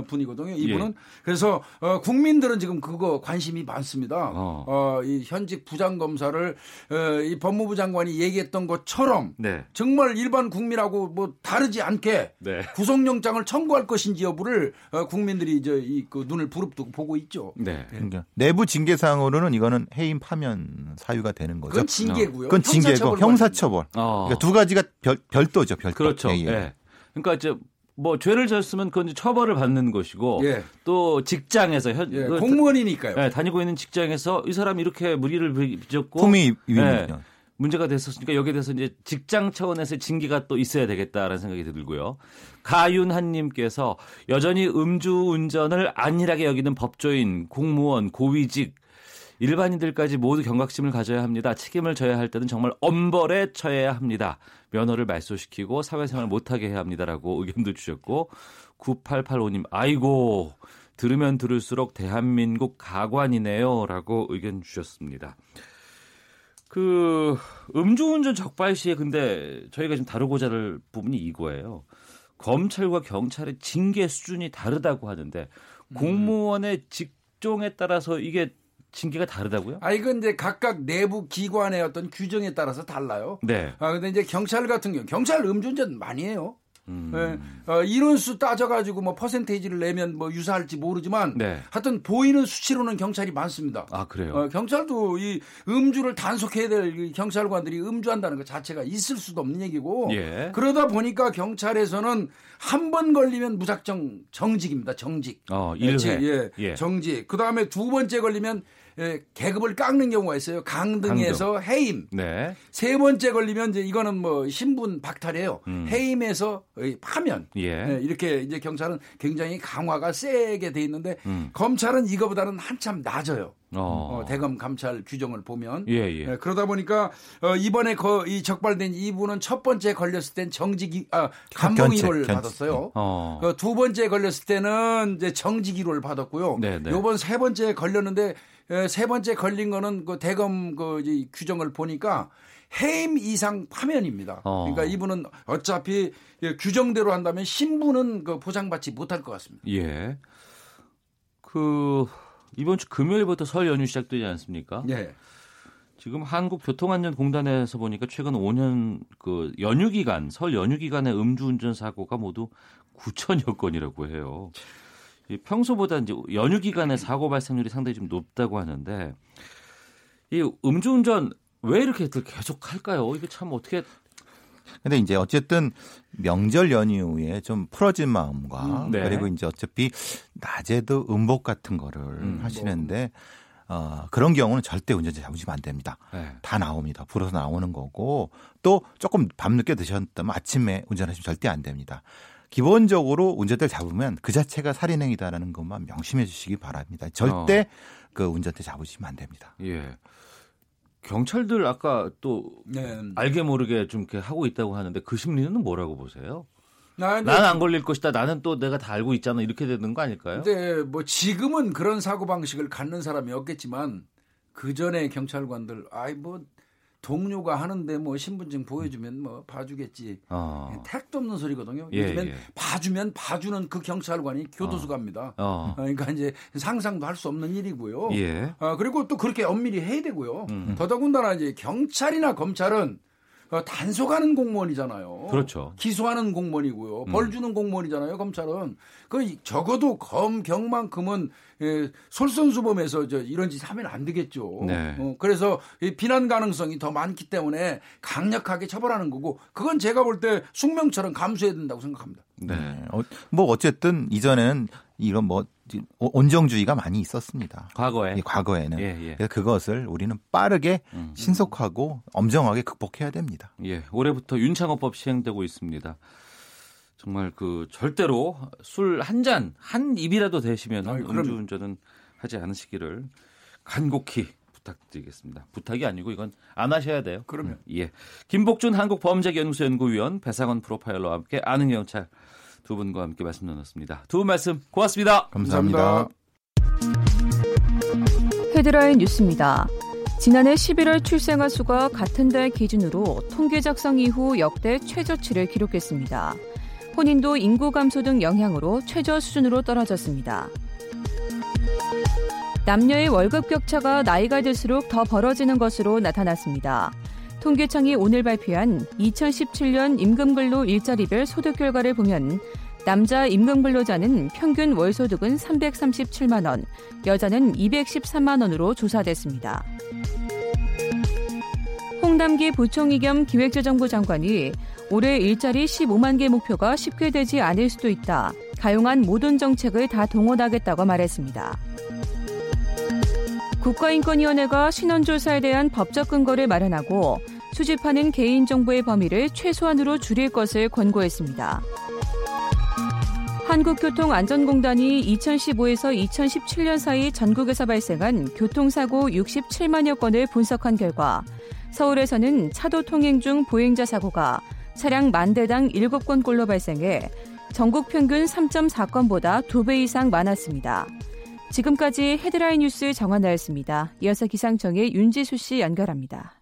분이거든요. 이분은 예. 그래서 어, 국민들은 지금 그거 관심이 많습니다. 어. 어, 이 현직 부장 검사를 어, 이 법무부 장관이 얘기했던 것처럼 네. 정말 일반 국민하고 뭐 다르지 않게 네. 구속영장을 청구할 것인지 여부를 어, 국민들이 이제 이 그 눈을 부릅뜨고 보고 있죠. 네. 그러니까 내부 징계상으로는 이거는 해임 파면 사유가 되는 거죠. 그건 징계고요. 그건 징계고 형사처벌 형사처벌. 어. 그러니까 두 가지가 별, 별도죠. 별도. 그렇죠. 예, 예. 예. 그러니까 이제 뭐 죄를 졌으면 그건 처벌을 받는 것이고 예. 또 직장에서 현 예, 그 공무원이니까요. 예, 다니고 있는 직장에서 이 사람이 이렇게 무리를 빚었고 품위. 예, 문제가 됐었으니까 여기에 대해서 이제 직장 차원에서 징계가 또 있어야 되겠다라는 생각이 들고요. 가윤한님께서 여전히 음주운전을 안일하게 여기는 법조인, 공무원, 고위직 일반인들까지 모두 경각심을 가져야 합니다. 책임을 져야 할 때는 정말 엄벌에 처해야 합니다. 면허를 말소시키고 사회생활 못하게 해야 합니다라고 의견도 주셨고 9885님 아이고 들으면 들을수록 대한민국 가관이네요라고 의견 주셨습니다. 그 음주운전 적발 시에 근데 저희가 지금 다루고자 할 부분이 이거예요. 검찰과 경찰의 징계 수준이 다르다고 하는데 공무원의 직종에 따라서 이게 징계가 다르다고요? 아 이건 이제 각각 내부 기관의 어떤 규정에 따라서 달라요. 네. 아 근데 이제 경찰 같은 경우 경찰 음주운전 많이 해요. 음. 예, 어, 인원수 따져가지고 뭐 퍼센테이지를 내면 뭐 유사할지 모르지만 네. 하여튼 보이는 수치로는 경찰이 많습니다. 아 그래요. 어, 경찰도 이 음주를 단속해야 될이 경찰관들이 음주한다는 것 자체가 있을 수도 없는 얘기고 예. 그러다 보니까 경찰에서는 한 번 걸리면 무작정 정직입니다. 정직. 어, 예, 1회. 예, 예. 정직. 그 다음에 두 번째 걸리면 예, 계급을 깎는 경우가 있어요. 강등에서 해임. 네. 세 번째 걸리면 이제 이거는 뭐 신분 박탈이에요. 음. 해임에서 의 파면. 예. 예, 이렇게 이제 경찰은 굉장히 강화가 세게 돼 있는데 음. 검찰은 이거보다는 한참 낮아요. 어. 어, 대검 감찰 규정을 보면 예, 예. 예, 그러다 보니까 어, 이번에 거, 이 적발된 이분은 첫 번째 걸렸을 땐 정직 아 감봉이를 받았어요. 어. 그 두 번째 걸렸을 때는 이제 정직이로를 받았고요. 네, 네. 요번 세 번째 걸렸는데 에, 세 번째 걸린 거는 그 대검 그 이제 규정을 보니까 해임 이상 파면입니다. 어. 그러니까 이분은 어차피 예, 규정대로 한다면 신분은 그 보장받지 못할 것 같습니다. 예. 그 이번 주 금요일부터 설 연휴 시작되지 않습니까? 예. 지금 한국교통안전공단에서 보니까 최근 5년 그 연휴 기간 설 연휴 기간에 음주운전 사고가 모두 9천여 건이라고 해요. 이 평소보다 이제 연휴 기간에 사고 발생률이 상당히 좀 높다고 하는데 이 음주운전 왜 이렇게 계속 할까요? 이게 참 어떻게 근데 이제 어쨌든 명절 연휴에 좀 풀어진 마음과 음, 네. 그리고 이제 어차피 낮에도 음복 같은 거를 음, 하시는데 어, 그런 경우는 절대 운전자 잡으시면 안 됩니다. 네. 다 나옵니다. 불어서 나오는 거고 또 조금 밤늦게 드셨다면 아침에 운전하시면 절대 안 됩니다. 기본적으로 운전대를 잡으면 그 자체가 살인행위다라는 것만 명심해 주시기 바랍니다. 절대 그 운전대 잡으시면 안 됩니다. 예. 경찰들 아까 또 네. 알게 모르게 좀 이렇게 하고 있다고 하는데 그 심리는 뭐라고 보세요? 나, 난안 걸릴 것이다. 나는 또 내가 다 알고 있잖아. 이렇게 되는 거 아닐까요? 근데 뭐 지금은 그런 사고 방식을 갖는 사람이 없겠지만 그 전에 경찰관들 아이 뭐 동료가 하는데 뭐 신분증 보여주면 뭐 봐주겠지. 어. 택도 없는 소리거든요. 예, 요즘엔 예. 봐주면 봐주는 그 경찰관이 교도소 갑니다. 어. 그러니까 이제 상상도 할 수 없는 일이고요. 예. 어, 그리고 또 그렇게 엄밀히 해야 되고요. 음. 더더군다나 이제 경찰이나 검찰은 어, 단속하는 공무원이잖아요. 그렇죠. 기소하는 공무원이고요. 음. 벌 주는 공무원이잖아요. 검찰은 그 적어도 검경만큼은 예, 솔선수범해서 저 이런 짓 하면 안 되겠죠. 네. 어, 그래서 이 비난 가능성이 더 많기 때문에 강력하게 처벌하는 거고 그건 제가 볼 때 숙명처럼 감수해야 된다고 생각합니다. 네. 어, 뭐 어쨌든 이전에는 이런 뭐 온정주의가 많이 있었습니다. 과거에. 예, 과거에는 예, 예. 그래서 그것을 우리는 빠르게 음. 신속하고 엄정하게 극복해야 됩니다. 예, 올해부터 윤창호법 시행되고 있습니다. 정말 그 절대로 술 한 잔, 한 입이라도 되시면 그럼요. 음주운전은 하지 않으시기를 간곡히 부탁드리겠습니다. 부탁이 아니고 이건 안 하셔야 돼요. 그러면 예. 김복준 한국범죄연구소 연구위원 배상원 프로파일러와 함께 아는 경찰 두 분과 함께 말씀 나눴습니다. 두 분 말씀 고맙습니다. 감사합니다. 헤드라인 뉴스입니다. 지난해 11월 출생아 수가 같은 달 기준으로 통계 작성 이후 역대 최저치를 기록했습니다. 혼인도 인구 감소 등 영향으로 최저 수준으로 떨어졌습니다. 남녀의 월급 격차가 나이가 들수록 더 벌어지는 것으로 나타났습니다. 통계청이 오늘 발표한 2017년 임금근로 일자리별 소득 결과를 보면 남자 임금근로자는 평균 월소득은 337만 원, 여자는 213만 원으로 조사됐습니다. 홍남기 부총리 겸 기획재정부 장관이 올해 일자리 15만 개 목표가 쉽게 되지 않을 수도 있다. 가용한 모든 정책을 다 동원하겠다고 말했습니다. 국가인권위원회가 신원조사에 대한 법적 근거를 마련하고 수집하는 개인정보의 범위를 최소한으로 줄일 것을 권고했습니다. 한국교통안전공단이 2015에서 2017년 사이 전국에서 발생한 교통사고 67만여 건을 분석한 결과 서울에서는 차도 통행 중 보행자 사고가 차량 만 대당 7건꼴로 발생해 전국 평균 3.4건보다 2배 이상 많았습니다. 지금까지 헤드라인 뉴스 정한 나였습니다. 이어서 기상청의 윤지수 씨 연결합니다.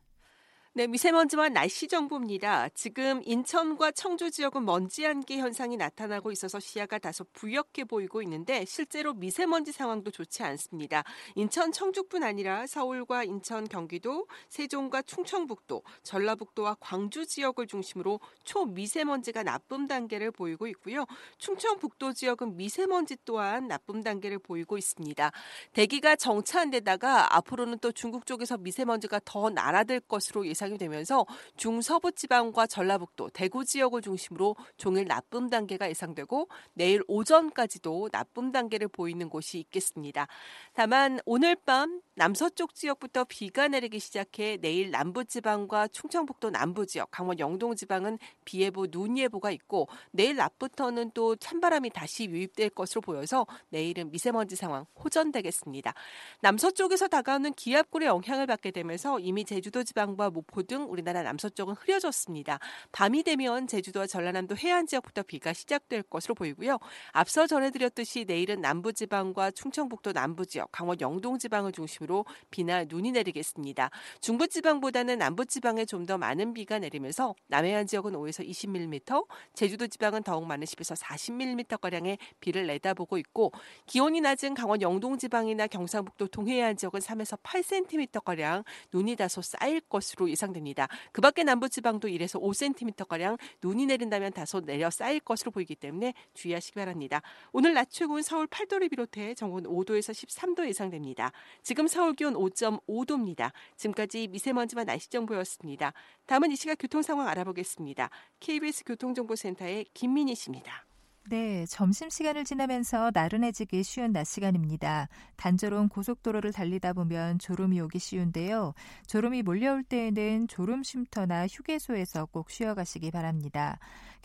네, 미세먼지와 날씨 정보입니다. 지금 인천과 청주 지역은 먼지 안개 현상이 나타나고 있어서 시야가 다소 부옇게 보이고 있는데 실제로 미세먼지 상황도 좋지 않습니다. 인천 청주뿐 아니라 서울과 인천 경기도, 세종과 충청북도, 전라북도와 광주 지역을 중심으로 초미세먼지가 나쁨 단계를 보이고 있고요. 충청북도 지역은 미세먼지 또한 나쁨 단계를 보이고 있습니다. 대기가 정차한 데다가 앞으로는 또 중국 쪽에서 미세먼지가 더 날아들 것으로 예상 예상이 되면서 중서부 지방과 전라북도, 대구 지역을 중심으로 종일 나쁨 단계가 예상되고 내일 오전까지도 나쁨 단계를 보이는 곳이 있겠습니다. 다만 오늘 밤 남서쪽 지역부터 비가 내리기 시작해 내일 남부 지방과 충청북도 남부 지역, 강원 영동 지방은 비 예보, 눈 예보가 있고 내일 낮부터는 또 찬바람이 다시 유입될 것으로 보여서 내일은 미세먼지 상황 호전되겠습니다. 남서쪽에서 다가오는 기압골의 영향을 받게 되면서 이미 제주도 지방과 목포 등 우리나라 남서쪽은 흐려졌습니다. 밤이 되면 제주도와 전라남도 해안 지역부터 비가 시작될 것으로 보이고요. 앞서 전해드렸듯이 내일은 남부 지방과 충청북도 남부 지역, 강원 영동 지방을 중심으로 비나 눈이 내리겠습니다. 중부 지방보다는 남부 지방에 좀 더 많은 비가 내리면서 남해안 지역은 5에서 20mm, 제주도 지방은 더욱 많은 10에서 40mm 가량의 비를 내다보고 있고 기온이 낮은 강원 영동 지방이나 경상북도 동해안 지역은 3에서 8cm 가량 눈이 다소 쌓일 것으로 예상. 예상됩니다. 그 밖에 남부지방도 1에서 5cm가량 눈이 내린다면 다소 내려 쌓일 것으로 보이기 때문에 주의하시기 바랍니다. 오늘 낮 최고는 서울 8도를 비롯해 전국은 5도에서 13도 예상됩니다. 지금 서울 기온 5.5도입니다. 지금까지 미세먼지와 날씨 정보였습니다. 다음은 이 시각 교통 상황 알아보겠습니다. KBS 교통정보센터의 김민희 씨입니다. 네, 점심시간을 지나면서 나른해지기 쉬운 낮 시간입니다. 단조로운 고속도로를 달리다 보면 졸음이 오기 쉬운데요. 졸음이 몰려올 때에는 졸음 쉼터나 휴게소에서 꼭 쉬어가시기 바랍니다.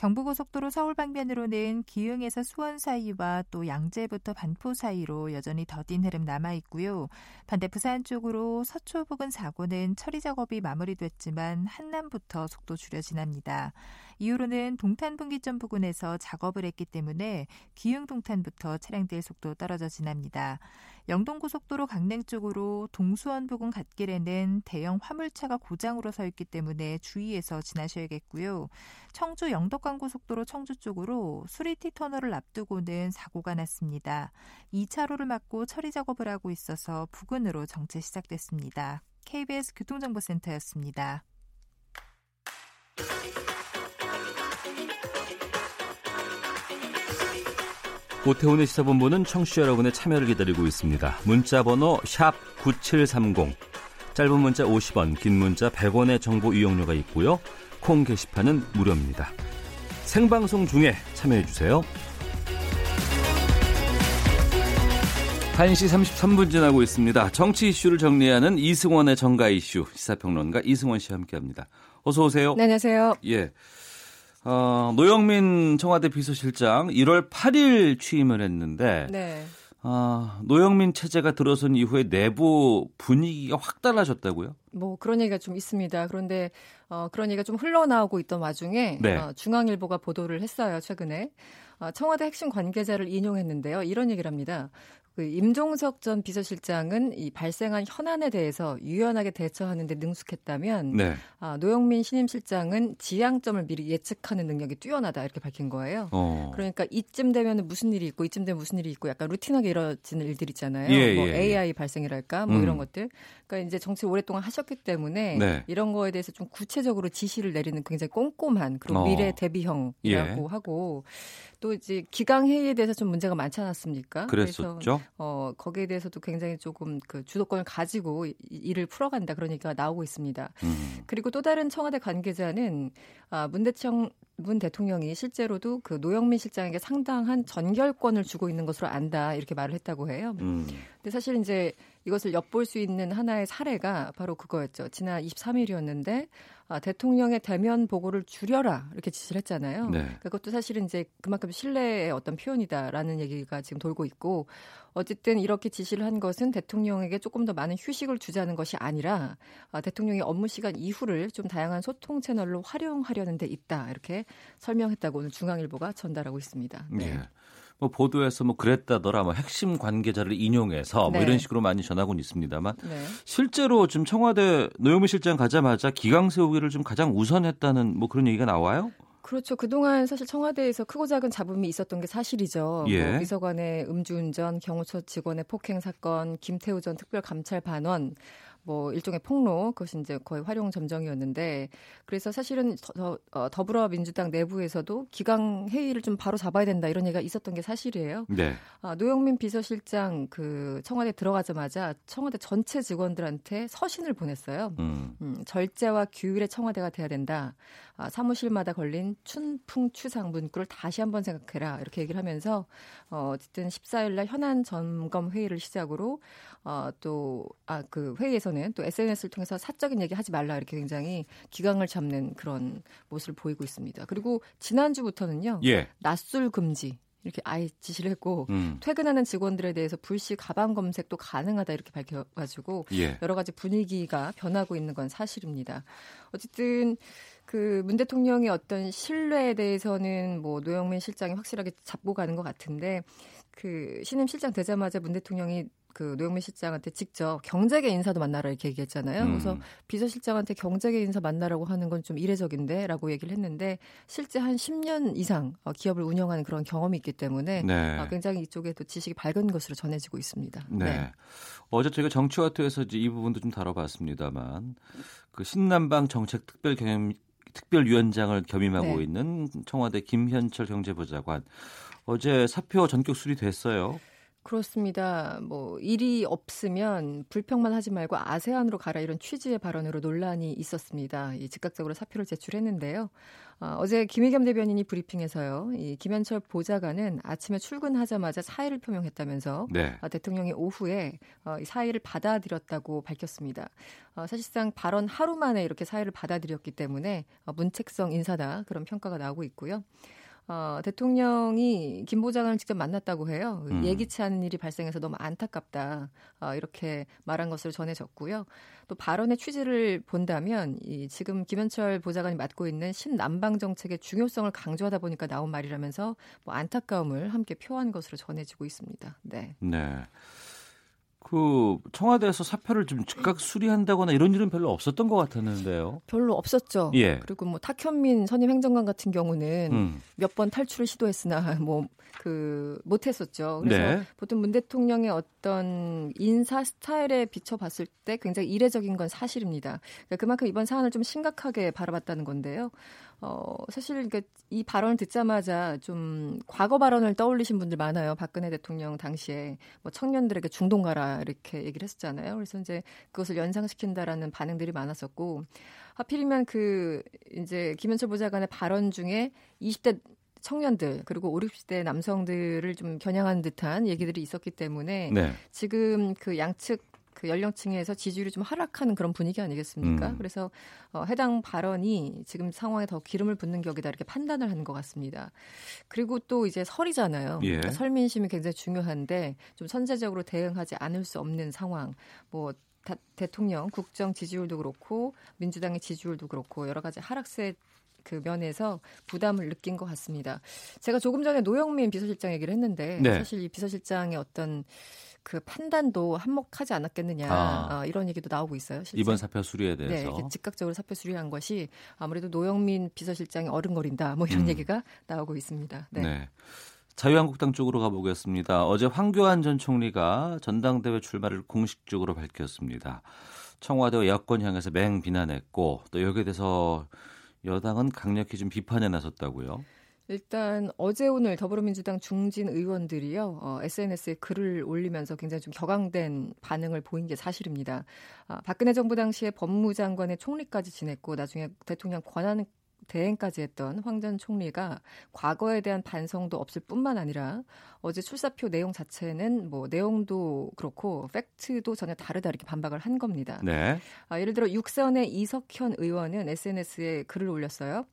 경부고속도로 서울 방면으로는 기흥에서 수원 사이와 또 양재부터 반포 사이로 여전히 더딘 흐름 남아 있고요. 반대 부산 쪽으로 서초 부근 사고는 처리 작업이 마무리됐지만 한남부터 속도 줄여 지납니다. 이후로는 동탄 분기점 부근에서 작업을 했기 때문에 기흥 동탄부터 차량들 속도 떨어져 지납니다. 영동고속도로 강릉 쪽으로 동수원 부근 갓길에는 대형 화물차가 고장으로 서 있기 때문에 주의해서 지나셔야겠고요. 청주 영덕간고속도로 청주 쪽으로 수리티 터널을 앞두고는 사고가 났습니다. 2차로를 막고 처리 작업을 하고 있어서 부근으로 정체 시작됐습니다. KBS 교통정보센터였습니다. 오태훈의 시사본부는 청취자 여러분의 참여를 기다리고 있습니다. 문자 번호 9730, 짧은 문자 50원, 긴 문자 100원의 정보 이용료가 있고요. 콩 게시판은 무료입니다. 생방송 중에 참여해주세요. 1시 33분 지나고 있습니다. 정치 이슈를 정리하는 이승원의 정가 이슈 시사평론가 이승원 씨와 함께합니다. 어서 오세요. 네, 안녕하세요. 예. 어, 노영민 청와대 비서실장 1월 8일 취임을 했는데 네. 어, 노영민 체제가 들어선 이후에 내부 분위기가 확 달라졌다고요? 뭐 그런 얘기가 좀 있습니다. 그런데 어, 그런 얘기가 좀 흘러나오고 있던 와중에 네. 어, 중앙일보가 보도를 했어요. 최근에 어, 청와대 핵심 관계자를 인용했는데요. 이런 얘기를 합니다. 그 임종석 전 비서실장은 이 발생한 현안에 대해서 유연하게 대처하는 데 능숙했다면 네. 아, 노영민 신임 실장은 지향점을 미리 예측하는 능력이 뛰어나다 이렇게 밝힌 거예요. 어. 그러니까 이쯤 되면 무슨 일이 있고 이쯤 되면 무슨 일이 있고 약간 루틴하게 이루어지는 일들 있잖아요. 예, 뭐 예, 예. AI 발생이랄까 뭐 음. 이런 것들. 그러니까 이제 정치 오랫동안 하셨기 때문에 네. 이런 거에 대해서 좀 구체적으로 지시를 내리는 굉장히 꼼꼼한 그런 어. 미래 대비형이라고 예. 하고 또 이제 기강 회의에 대해서 좀 문제가 많지 않았습니까? 그랬었죠. 그래서 어 거기에 대해서도 굉장히 조금 그 주도권을 가지고 이- 일을 풀어간다 그런 얘기가 나오고 있습니다. 음. 그리고 또 다른 청와대 관계자는 아, 문 대청 문 대통령이 실제로도 그 노영민 실장에게 상당한 전결권을 주고 있는 것으로 안다 이렇게 말을 했다고 해요. 음. 근데 사실 이제 이것을 엿볼 수 있는 하나의 사례가 바로 그거였죠. 지난 23일이었는데 아, 대통령의 대면 보고를 줄여라 이렇게 지시를 했잖아요. 네. 그것도 사실은 이제 그만큼 신뢰의 어떤 표현이다라는 얘기가 지금 돌고 있고 어쨌든 이렇게 지시를 한 것은 대통령에게 조금 더 많은 휴식을 주자는 것이 아니라 아, 대통령이 업무 시간 이후를 좀 다양한 소통 채널로 활용하려는 데 있다 이렇게 설명했다고 오늘 중앙일보가 전달하고 있습니다. 네. 예. 뭐 보도에서 뭐 그랬다더라 뭐 핵심 관계자를 인용해서 뭐 네. 이런 식으로 많이 전하고는 있습니다만 네. 실제로 지금 청와대 노영민 실장 가자마자 기강 세우기를 좀 가장 우선했다는 뭐 그런 얘기가 나와요? 그렇죠. 그동안 사실 청와대에서 크고 작은 잡음이 있었던 게 사실이죠. 예. 뭐 비서관의 음주운전, 경호처 직원의 폭행 사건, 김태우 전 특별감찰 반원, 뭐 일종의 폭로 그것이 이제 거의 활용 점정이었는데 그래서 사실은 더, 어, 더불어민주당 내부에서도 기강 회의를 좀 바로 잡아야 된다 이런 얘기가 있었던 게 사실이에요. 네. 아, 노영민 비서실장 그 청와대 들어가자마자 청와대 전체 직원들한테 서신을 보냈어요. 음. 음, 절제와 규율의 청와대가 돼야 된다. 아, 사무실마다 걸린 춘풍 추상 문구를 다시 한번 생각해라. 이렇게 얘기를 하면서 어, 어쨌든 14일 날 현안 점검 회의를 시작으로 어, 또 아, 그 회의에서는 또 SNS를 통해서 사적인 얘기 하지 말라 이렇게 굉장히 기강을 잡는 그런 모습을 보이고 있습니다. 그리고 지난주부터는요. 예. 낮술 금지 이렇게 아예 지시를 했고 음. 퇴근하는 직원들에 대해서 불시 가방 검색도 가능하다 이렇게 밝혀가지고 예. 여러 가지 분위기가 변하고 있는 건 사실입니다. 어쨌든 그 문 대통령의 어떤 신뢰에 대해서는 뭐 노영민 실장이 확실하게 잡고 가는 것 같은데 그 신임 실장 되자마자 문 대통령이 그 노영민 실장한테 직접 경제계 인사도 만나라 이렇게 얘기했잖아요. 음. 그래서 비서실장한테 경제계 인사 만나라고 하는 건 좀 이례적인데라고 얘기를 했는데 실제 한 10년 이상 어, 기업을 운영하는 그런 경험이 있기 때문에 네. 어, 굉장히 이쪽에도 지식이 밝은 것으로 전해지고 있습니다. 네. 어제 저희가 정치와투에서 이 부분도 좀 다뤄봤습니다만 그 신남방 정책 특별 경험 특별위원장을 겸임하고 네. 있는 청와대 김현철 경제부장관 어제 사표 전격 수리됐어요. 그렇습니다. 뭐 일이 없으면 불평만 하지 말고 아세안으로 가라 이런 취지의 발언으로 논란이 있었습니다. 이 즉각적으로 사표를 제출했는데요. 어, 어제 김의겸 대변인이 브리핑에서요. 이 김현철 보좌관은 아침에 출근하자마자 사의를 표명했다면서 네. 어, 대통령이 오후에 어, 이 사의를 받아들였다고 밝혔습니다. 어, 사실상 발언 하루 만에 이렇게 사의를 받아들였기 때문에 어, 문책성 인사다 그런 평가가 나오고 있고요. 어, 대통령이 김 보좌관을 직접 만났다고 해요. 음. 예기치 않은 일이 발생해서 너무 안타깝다. 어, 이렇게 말한 것으로 전해졌고요. 또 발언의 취지를 본다면 이 지금 김현철 보좌관이 맡고 있는 신남방 정책의 중요성을 강조하다 보니까 나온 말이라면서 뭐 안타까움을 함께 표한 것으로 전해지고 있습니다. 네. 네. 그 청와대에서 사표를 좀 즉각 수리한다거나 이런 일은 별로 없었던 것 같았는데요. 별로 없었죠. 예. 그리고 뭐 탁현민 선임 행정관 같은 경우는 음. 몇번 탈출을 시도했으나 뭐 그 못했었죠. 그래서 네. 보통 문 대통령의 어떤 인사 스타일에 비춰봤을 때 굉장히 이례적인 건 사실입니다. 그러니까 그만큼 이번 사안을 좀 심각하게 바라봤다는 건데요. 어, 사실 그러니까 이 발언을 듣자마자 좀 과거 발언을 떠올리신 분들 많아요. 박근혜 대통령 당시에 뭐 청년들에게 중동 가라 이렇게 얘기를 했었잖아요. 그래서 이제 그것을 연상시킨다라는 반응들이 많았었고 하필이면 그 이제 김현철 보좌관의 발언 중에 20대 청년들 그리고 5, 60대 남성들을 좀 겨냥한 듯한 얘기들이 있었기 때문에 네. 지금 그 양측 그 연령층에서 지지율이 좀 하락하는 그런 분위기 아니겠습니까? 음. 그래서 어, 해당 발언이 지금 상황에 더 기름을 붓는 격이다 이렇게 판단을 하는 것 같습니다. 그리고 또 이제 설이잖아요. 예. 그러니까 설 민심이 굉장히 중요한데 좀 선제적으로 대응하지 않을 수 없는 상황. 뭐 다- 대통령 국정 지지율도 그렇고 민주당의 지지율도 그렇고 여러 가지 하락세 그 면에서 부담을 느낀 것 같습니다. 제가 조금 전에 노영민 비서실장 얘기를 했는데 네. 사실 이 비서실장의 어떤 그 판단도 한몫하지 않았겠느냐 아. 어, 이런 얘기도 나오고 있어요. 실제. 이번 사표 수리에 네, 대해서. 이렇게 즉각적으로 사표 수리한 것이 아무래도 노영민 비서실장이 어른거린다 뭐 이런 음. 얘기가 나오고 있습니다. 네. 네. 자유한국당 쪽으로 가보겠습니다. 어제 황교안 전 총리가 전당대회 출마를 공식적으로 밝혔습니다. 청와대와 여권 향해서 맹 비난했고 또 여기에 대해서 여당은 강력히 좀 비판에 나섰다고요. 일단 어제 오늘 더불어민주당 중진 의원들이요 어, SNS에 글을 올리면서 굉장히 좀 격앙된 반응을 보인 게 사실입니다. 아, 박근혜 정부 당시에 법무장관의 총리까지 지냈고 나중에 대통령 권한 대행까지 했던 황 전 총리가 과거에 대한 반성도 없을 뿐만 아니라 어제 출사표 내용 자체는 뭐 내용도 그렇고 팩트도 전혀 다르다 이렇게 반박을 한 겁니다. 네. 아, 예를 들어 육선의 이석현 의원은 SNS에 글을 올렸어요.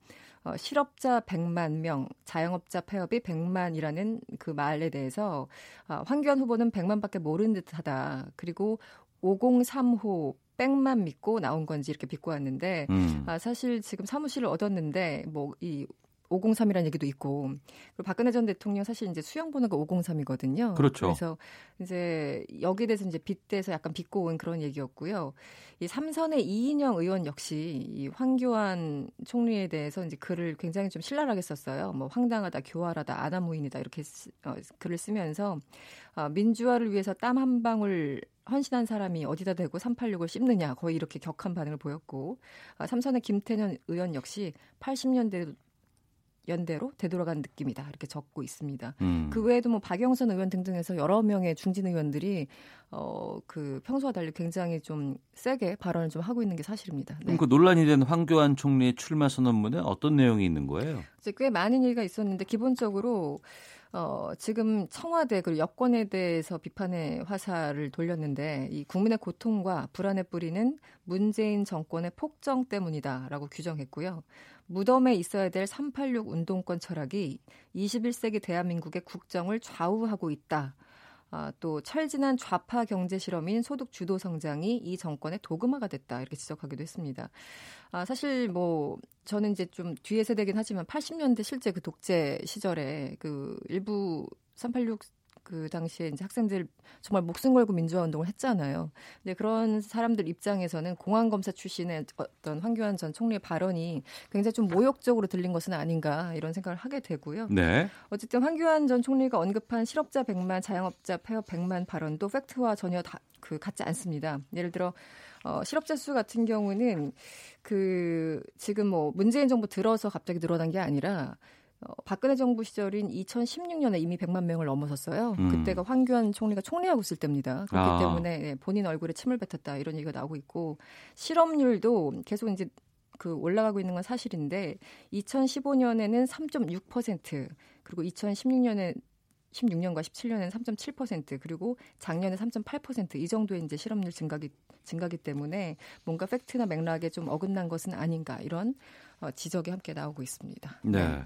어, 실업자 100만 명, 자영업자 폐업이 100만이라는 그 말에 대해서 아, 황교안 후보는 100만밖에 모르는 듯하다. 그리고 503호 백만 믿고 나온 건지 이렇게 비꼬았는데 음. 아, 사실 지금 사무실을 얻었는데 뭐이 503이라는 얘기도 있고 그리고 박근혜 전 대통령 사실 이제 수영 번호가 503이거든요. 그렇죠. 그래서 이제 여기에 대해서 이제 빗대서 약간 비꼬은 그런 얘기였고요. 이 삼선의 이인영 의원 역시 이 황교안 총리에 대해서 이제 글을 굉장히 좀 신랄하게 썼어요. 뭐 황당하다, 교활하다, 아나무인이다 이렇게 쓰, 어, 글을 쓰면서 어, 민주화를 위해서 땀 한 방울 헌신한 사람이 어디다 대고 386을 씹느냐 거의 이렇게 격한 반응을 보였고 아, 삼선의 김태년 의원 역시 80년대 연대로 되돌아간 느낌이다 이렇게 적고 있습니다. 음. 그 외에도 뭐 박영선 의원 등등해서 여러 명의 중진 의원들이 어그 평소와 달리 굉장히 좀 세게 발언을 좀 하고 있는 게 사실입니다. 네. 그럼 그 논란이 된 황교안 총리의 출마 선언문에 어떤 내용이 있는 거예요? 이제 꽤 많은 얘기가 있었는데 기본적으로 어, 지금 청와대 그리고 여권에 대해서 비판의 화살을 돌렸는데 이 국민의 고통과 불안에 뿌리는 문재인 정권의 폭정 때문이다라고 규정했고요. 무덤에 있어야 될 386 운동권 철학이 21세기 대한민국의 국정을 좌우하고 있다. 아, 또 철진한 좌파 경제 실험인 소득 주도 성장이 이 정권의 도금화가 됐다 이렇게 지적하기도 했습니다. 아, 사실 뭐 저는 이제 좀 뒤에 세대긴 하지만 80년대 실제 그 독재 시절에 그 일부 386 그 당시에 이제 학생들 정말 목숨 걸고 민주화 운동을 했잖아요. 근데 그런 사람들 입장에서는 공안 검사 출신의 어떤 황교안 전 총리의 발언이 굉장히 좀 모욕적으로 들린 것은 아닌가 이런 생각을 하게 되고요. 네. 어쨌든 황교안 전 총리가 언급한 실업자 100만, 자영업자 폐업 100만 발언도 팩트와 전혀 다, 그 같지 않습니다. 예를 들어 어, 실업자 수 같은 경우는 그 지금 뭐 문재인 정부 들어서 갑자기 늘어난 게 아니라 어, 박근혜 정부 시절인 2016년에 이미 100만 명을 넘어섰어요. 음. 그때가 황교안 총리가 총리하고 있을 때입니다. 그렇기 아. 때문에 예, 본인 얼굴에 침을 뱉었다 이런 얘기가 나오고 있고 실업률도 계속 이제 그 올라가고 있는 건 사실인데 2015년에는 3.6% 그리고 2016년에 16년과 17년에는 3.7% 그리고 작년에 3.8%이 정도의 이제 실업률 증가기 증가기 때문에 뭔가 팩트나 맥락에 좀 어긋난 것은 아닌가 이런 어, 지적이 함께 나오고 있습니다. 네.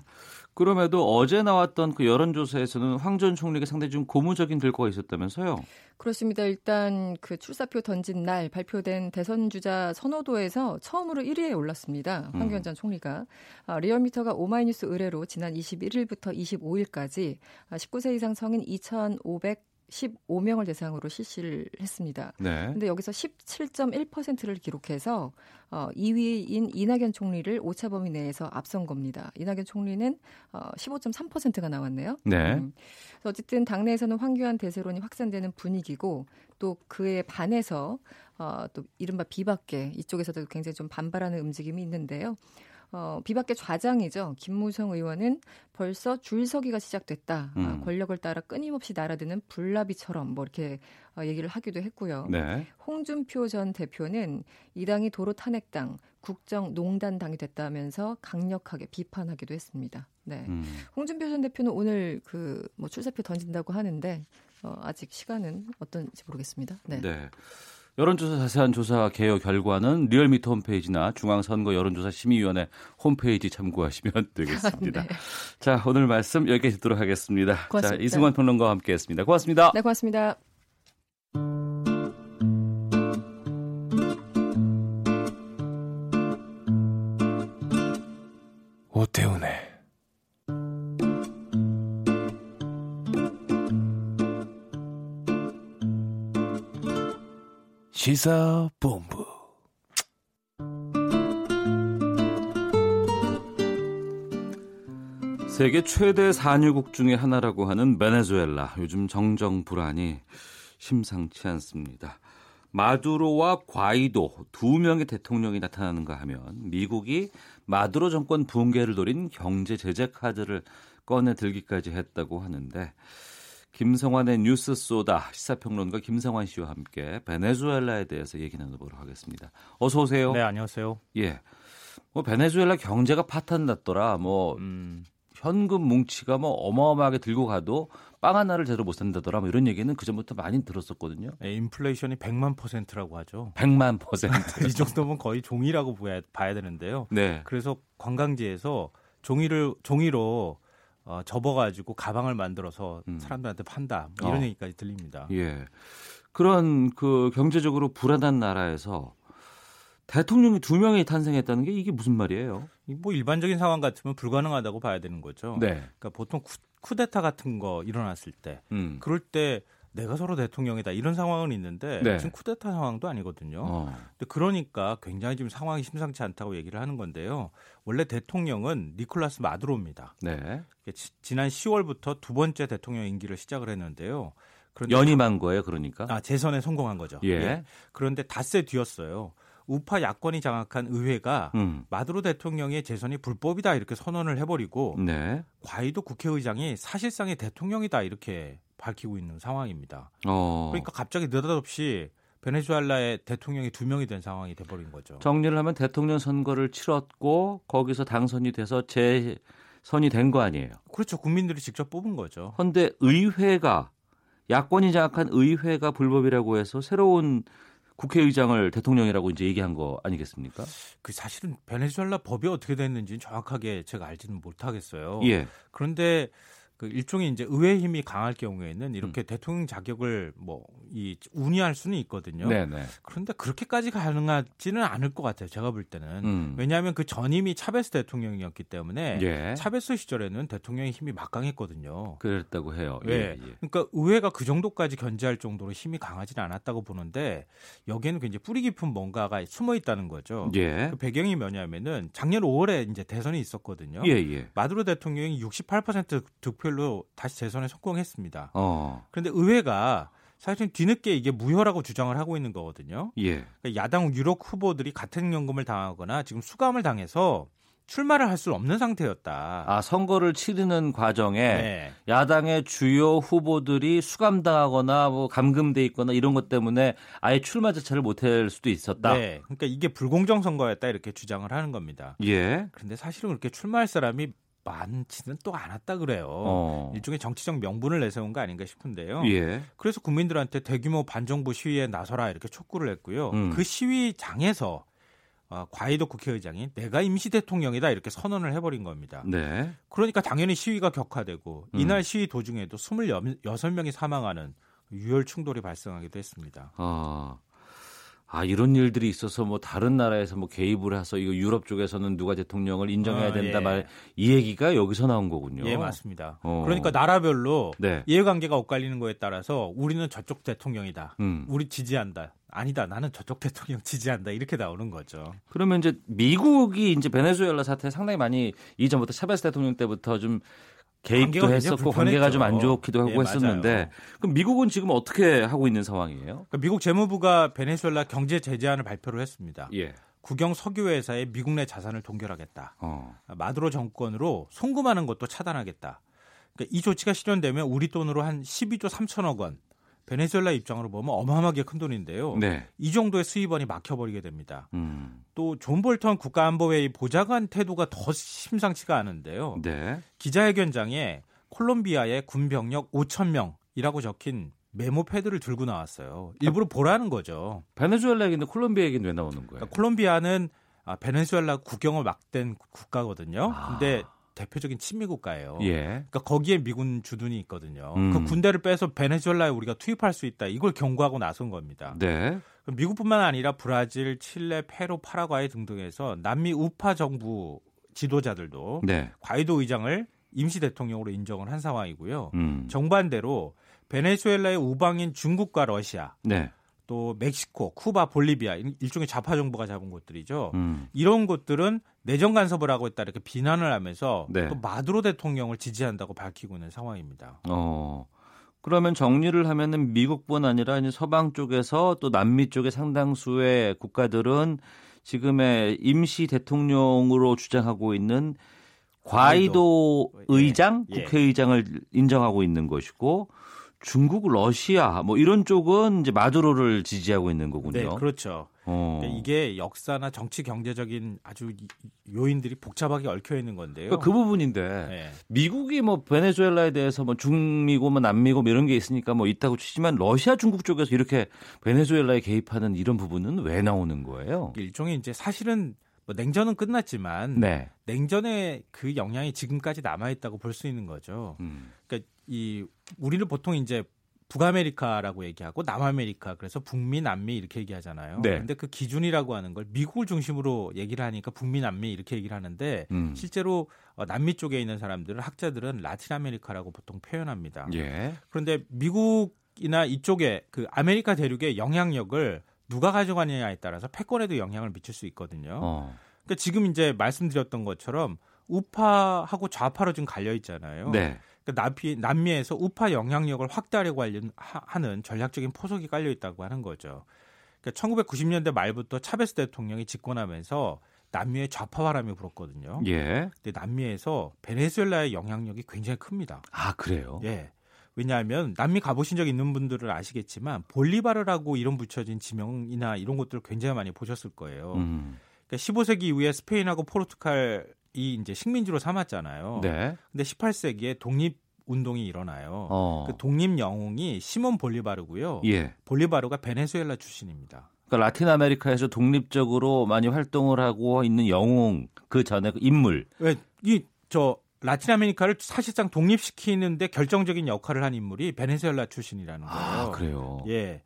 그럼에도 어제 나왔던 그 여론조사에서는 황 전 총리가 상당히 좀 고무적인 결과가 있었다면서요? 그렇습니다. 일단 그 출사표 던진 날 발표된 대선 주자 선호도에서 처음으로 1위에 올랐습니다. 음. 황교안 전 총리가 아, 리얼미터가 오마이뉴스 의뢰로 지난 21일부터 25일까지 19세 이상 성인 2,500 15명을 대상으로 실시를 했습니다. 네. 근데 여기서 17.1%를 기록해서 어, 2위인 이낙연 총리를 오차 범위 내에서 앞선 겁니다. 이낙연 총리는 어, 15.3%가 나왔네요. 네. 음. 어쨌든 당내에서는 황교안 대세론이 확산되는 분위기고 또 그에 반해서 어, 또 이른바 비박계 이쪽에서도 굉장히 좀 반발하는 움직임이 있는데요. 어, 비박계 좌장이죠. 김무성 의원은 벌써 줄서기가 시작됐다. 음. 아, 권력을 따라 끊임없이 날아드는 불나비처럼 뭐 이렇게 어, 얘기를 하기도 했고요. 네. 홍준표 전 대표는 이 당이 도로 탄핵당, 국정농단당이 됐다면서 강력하게 비판하기도 했습니다. 네. 음. 홍준표 전 대표는 오늘 그 뭐 출사표 던진다고 하는데 어, 아직 시간은 어떤지 모르겠습니다. 네. 네. 여론조사 자세한 조사 개요 결과는 리얼미터 홈페이지나 중앙선거 여론조사 심의위원회 홈페이지 참고하시면 되겠습니다. 네. 자, 오늘 말씀 여기까지 듣도록 하겠습니다. 고맙습니다. 자, 이승원 평론가와 함께했습니다. 고맙습니다. 네, 고맙습니다. 오태훈의 시사본부 세계 최대 산유국 중의 하나라고 하는 베네수엘라. 요즘 정정 불안이 심상치 않습니다. 마두로와 과이도 두 명의 대통령이 나타나는가 하면 미국이 마두로 정권 붕괴를 노린 경제 제재 카드를 꺼내 들기까지 했다고 하는데 김성환의 뉴스 소다 시사평론가 김성환 씨와 함께 베네수엘라에 대해서 얘기 나눠보도록 하겠습니다. 어서 오세요. 네, 안녕하세요. 예. 뭐 베네수엘라 경제가 파탄 났더라. 뭐 음. 현금 뭉치가 뭐 어마어마하게 들고 가도 빵 하나를 제대로 못 산다더라. 뭐 이런 얘기는 그 전부터 많이 들었었거든요. 네, 인플레이션이 100만 퍼센트라고 하죠. 100만 퍼센트. 이 정도면 거의 종이라고 봐야, 봐야 되는데요. 네. 그래서 관광지에서 종이를 종이로 어, 접어가지고 가방을 만들어서 사람들한테 판다 뭐 이런 어. 얘기까지 들립니다. 예. 그런 그 경제적으로 불안한 나라에서 대통령이 두 명이 탄생했다는 게 이게 무슨 말이에요? 뭐 일반적인 상황 같으면 불가능하다고 봐야 되는 거죠. 네. 그러니까 보통 쿠, 쿠데타 같은 거 일어났을 때 음. 그럴 때 내가 서로 대통령이다 이런 상황은 있는데 네. 지금 쿠데타 상황도 아니거든요. 어. 근데 그러니까 굉장히 지금 상황이 심상치 않다고 얘기를 하는 건데요. 원래 대통령은 니콜라스 마두로입니다. 네. 지- 지난 10월부터 두 번째 대통령 임기를 시작을 했는데요. 그런데 연임한 거예요, 그러니까. 아, 재선에 성공한 거죠. 예. 그런데 닷새 뒤였어요. 우파 야권이 장악한 의회가 음. 마두로 대통령의 재선이 불법이다 이렇게 선언을 해버리고 네. 과이도 국회의장이 사실상의 대통령이다 이렇게 밝히고 있는 상황입니다. 어. 그러니까 갑자기 느닷없이 베네수엘라의 대통령이 두 명이 된 상황이 돼버린 거죠. 정리를 하면 대통령 선거를 치렀고 거기서 당선이 돼서 재선이 된 거 아니에요. 그렇죠. 국민들이 직접 뽑은 거죠. 그런데 의회가 야권이 장악한 의회가 불법이라고 해서 새로운 국회의장을 대통령이라고 이제 얘기한 거 아니겠습니까? 그 사실은 베네수엘라 법이 어떻게 됐는지 정확하게 제가 알지는 못하겠어요. 예. 그런데 그 일종의 이제 의회 힘이 강할 경우에는 이렇게 대통령 자격을 뭐 이 운의할 수는 있거든요. 네네. 그런데 그렇게까지 가능하지는 않을 것 같아요. 제가 볼 때는 음. 왜냐하면 그 전임이 차베스 대통령이었기 때문에 예. 차베스 시절에는 대통령의 힘이 막강했거든요. 그랬다고 해요. 예. 예, 예. 그러니까 의회가 그 정도까지 견제할 정도로 힘이 강하지는 않았다고 보는데 여기에는 굉장히 뿌리 깊은 뭔가가 숨어 있다는 거죠. 예. 그 배경이 뭐냐면은 작년 5월에 이제 대선이 있었거든요. 예, 예. 마두로 대통령이 68% 득표 율로 다시 재선에 성공했습니다. 어. 그런데 의회가 사실은 뒤늦게 이게 무효라고 주장을 하고 있는 거거든요. 예. 그러니까 야당 유력 후보들이 가택연금을 당하거나 지금 수감을 당해서 출마를 할 수 없는 상태였다. 아, 선거를 치르는 과정에 네. 야당의 주요 후보들이 수감당하거나 뭐 감금돼 있거나 이런 것 때문에 아예 출마 자체를 못할 수도 있었다. 네. 그러니까 이게 불공정 선거였다 이렇게 주장을 하는 겁니다. 예. 그런데 사실은 그렇게 출마할 사람이 많지는 또 않았다 그래요. 어. 일종의 정치적 명분을 내세운 거 아닌가 싶은데요. 예. 그래서 국민들한테 대규모 반정부 시위에 나서라 이렇게 촉구를 했고요. 음. 그 시위장에서 어, 과이도 국회의장이 내가 임시 대통령이다 이렇게 선언을 해버린 겁니다. 네. 그러니까 당연히 시위가 격화되고 음. 이날 시위 도중에도 26명이 사망하는 유혈 충돌이 발생하기도 했습니다. 아. 아, 이런 일들이 있어서 뭐 다른 나라에서 뭐 개입을 해서 이거 유럽 쪽에서는 누가 대통령을 인정해야 아, 된다 예. 말이 얘기가 여기서 나온 거군요. 예, 맞습니다. 어. 그러니까 나라별로 네. 이해관계가 엇갈리는 거에 따라서 우리는 저쪽 대통령이다. 음. 우리 지지한다. 아니다. 나는 저쪽 대통령 지지한다. 이렇게 나오는 거죠. 그러면 이제 미국이 이제 베네수엘라 사태 상당히 많이 이전부터 차베스 대통령 때부터 좀 개입도 했었고 관계가 좀 안. 좋기도 하고 예, 했었는데 맞아요. 그럼 미국은 지금 어떻게 하고 있는 상황이에요? 그러니까 미국 재무부가 베네수엘라 경제 제재안을 발표를 했습니다. 예. 국영 석유 회사의 미국 내 자산을 동결하겠다. 어. 마두로 정권으로 송금하는 것도 차단하겠다. 그러니까 이 조치가 실현되면 우리 돈으로 한 12조 3천억 원. 베네수엘라 입장으로 보면 어마어마하게 큰 돈인데요. 네. 이 정도의 수입원이 막혀버리게 됩니다. 음. 또존 볼턴 국가안보회의 보좌관 태도가 더 심상치가 않은데요. 네. 기자회견장에 콜롬비아의 군 병력 5천 명이라고 적힌 메모 패드를 들고 나왔어요. 일부러 보라는 거죠. 베네수엘라 얘기인데 콜롬비아 얘기는 왜 나오는 거예요? 그러니까 콜롬비아는 아, 베네수엘라 국경을 막된 국가거든요. 근데 대표적인 친미 국가예요. 아. 예. 그러니까 거기에 미군 주둔이 있거든요. 음. 그 군대를 빼서 베네수엘라에 우리가 투입할 수 있다. 이걸 경고하고 나선 겁니다. 네. 미국뿐만 아니라 브라질, 칠레, 페루, 파라과이 등등에서 남미 우파 정부 지도자들도 네. 과이도 의장을 임시 대통령으로 인정을 한 상황이고요. 음. 정반대로 베네수엘라의 우방인 중국과 러시아, 네. 또 멕시코, 쿠바, 볼리비아 일- 일종의 좌파 정부가 잡은 곳들이죠. 음. 이런 곳들은 내정 간섭을 하고 있다 이렇게 비난을 하면서 네. 또 마두로 대통령을 지지한다고 밝히고 있는 상황입니다. 어. 그러면 정리를 하면은 미국뿐 아니라 이제 서방 쪽에서 또 남미 쪽의 상당수의 국가들은 지금의 임시 대통령으로 주장하고 있는 과이도 의장, 예. 국회의장을 인정하고 있는 것이고 중국, 러시아 뭐 이런 쪽은 이제 마두로를 지지하고 있는 거군요. 네, 그렇죠. 어. 그러니까 이게 역사나 정치 경제적인 아주 이- 요인들이 복잡하게 얽혀 있는 건데요. 그러니까 그 부분인데 네. 미국이 뭐 베네수엘라에 대해서 뭐 중미고 뭐 남미고 뭐 이런 게 있으니까 뭐 있다고 치지만 러시아 중국 쪽에서 이렇게 베네수엘라에 개입하는 이런 부분은 왜 나오는 거예요? 일종의 이제 사실은 뭐 냉전은 끝났지만 네. 냉전의 그 영향이 지금까지 남아 있다고 볼 수 있는 거죠. 음. 그러니까 이 우리는 보통 이제 북아메리카라고 얘기하고 남아메리카 그래서 북미 남미 이렇게 얘기하잖아요. 네. 근데 그 기준이라고 하는 걸 미국을 중심으로 얘기를 하니까 북미 남미 이렇게 얘기를 하는데 음. 실제로 어, 남미 쪽에 있는 사람들은 학자들은 라틴 아메리카라고 보통 표현합니다. 예. 그런데 미국이나 이쪽에 그 아메리카 대륙의 영향력을 누가 가져가느냐에 따라서 패권에도 영향을 미칠 수 있거든요. 어. 그러니까 지금 이제 말씀드렸던 것처럼 우파하고 좌파로 지금 갈려 있잖아요. 네. 그러니까 남미, 남미에서 우파 영향력을 확대하려고 하는 전략적인 포석이 깔려 있다고 하는 거죠. 그러니까 1990년대 말부터 차베스 대통령이 집권하면서 남미에 좌파 바람이 불었거든요. 예. 근데 남미에서 베네수엘라의 영향력이 굉장히 큽니다. 아, 그래요? 예. 왜냐하면 남미 가보신 적 있는 분들은 아시겠지만 볼리바르라고 이름 붙여진 지명이나 이런 것들을 굉장히 많이 보셨을 거예요. 음. 그러니까 15세기 이후에 스페인하고 포르투갈 이 이제 식민지로 삼았잖아요. 네. 근데 18세기에 독립 운동이 일어나요. 어. 그 독립 영웅이 시몬 볼리바르고요. 예. 볼리바르가 베네수엘라 출신입니다. 그러니까 라틴 아메리카에서 독립적으로 많이 활동을 하고 있는 영웅 그 전에 그 인물. 왜이저 라틴 아메리카를 사실상 독립시키는데 결정적인 역할을 한 인물이 베네수엘라 출신이라는 거예요. 아, 그래요. 예.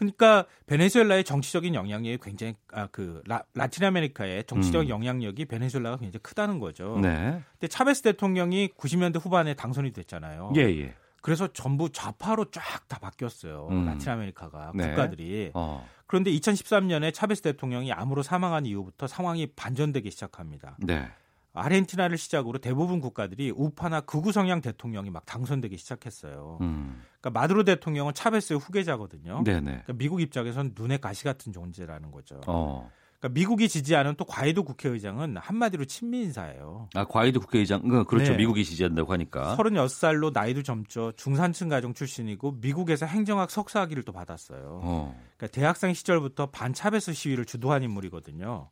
그러니까 베네수엘라의 정치적인 영향력이 굉장히 아, 그 라, 라틴 아메리카의 정치적 음. 영향력이 베네수엘라가 굉장히 크다는 거죠. 네. 근데 차베스 대통령이 90년대 후반에 당선이 됐잖아요. 예, 예. 그래서 전부 좌파로 쫙 다 바뀌었어요. 음. 라틴 아메리카가 네. 국가들이. 어. 그런데 2013년에 차베스 대통령이 암으로 사망한 이후부터 상황이 반전되기 시작합니다. 네. 아르헨티나를 시작으로 대부분 국가들이 우파나 극우 성향 대통령이 막 당선되기 시작했어요. 음. 그러니까 마두로 대통령은 차베스의 후계자거든요. 그러니까 미국 입장에선 눈에 가시 같은 존재라는 거죠. 어. 그러니까 미국이 지지하는 또 과이도 국회의장은 한마디로 친미 인사예요. 아, 과이도 국회의장, 그, 그렇죠. 네. 미국이 지지한다고 하니까. 36살로 나이도 젊죠. 중산층 가정 출신이고 미국에서 행정학 석사학위를 또 받았어요. 어. 그러니까 대학생 시절부터 반차베스 시위를 주도한 인물이거든요.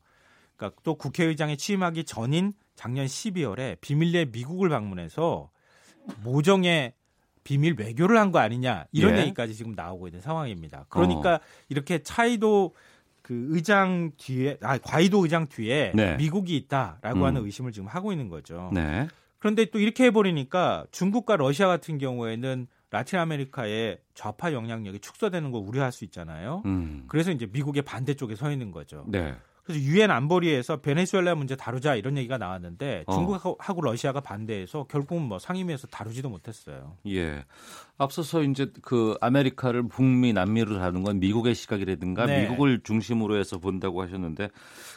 그러니까 또 국회의장에 취임하기 전인 작년 12월에 비밀리에 미국을 방문해서 모정의 비밀 외교를 한 거 아니냐 이런 예. 얘기까지 지금 나오고 있는 상황입니다. 그러니까 이렇게 차이도 그 의장 뒤에 아 과이도 의장 뒤에 네. 미국이 있다라고 음. 하는 의심을 지금 하고 있는 거죠. 네. 그런데 또 이렇게 해버리니까 중국과 러시아 같은 경우에는 라틴 아메리카의 좌파 영향력이 축소되는 걸 우려할 수 있잖아요. 음. 그래서 이제 미국의 반대쪽에 서 있는 거죠. 네. 그래서 유엔 안보리에서 베네수엘라 문제 다루자 이런 얘기가 나왔는데 어. 중국하고 러시아가 반대해서 결국은 뭐 상임위에서 다루지도 못했어요. 예. 앞서서 이제 그 아메리카를 북미, 남미로 다루는 건 미국의 시각이라든가 네. 미국을 중심으로 해서 본다고 하셨는데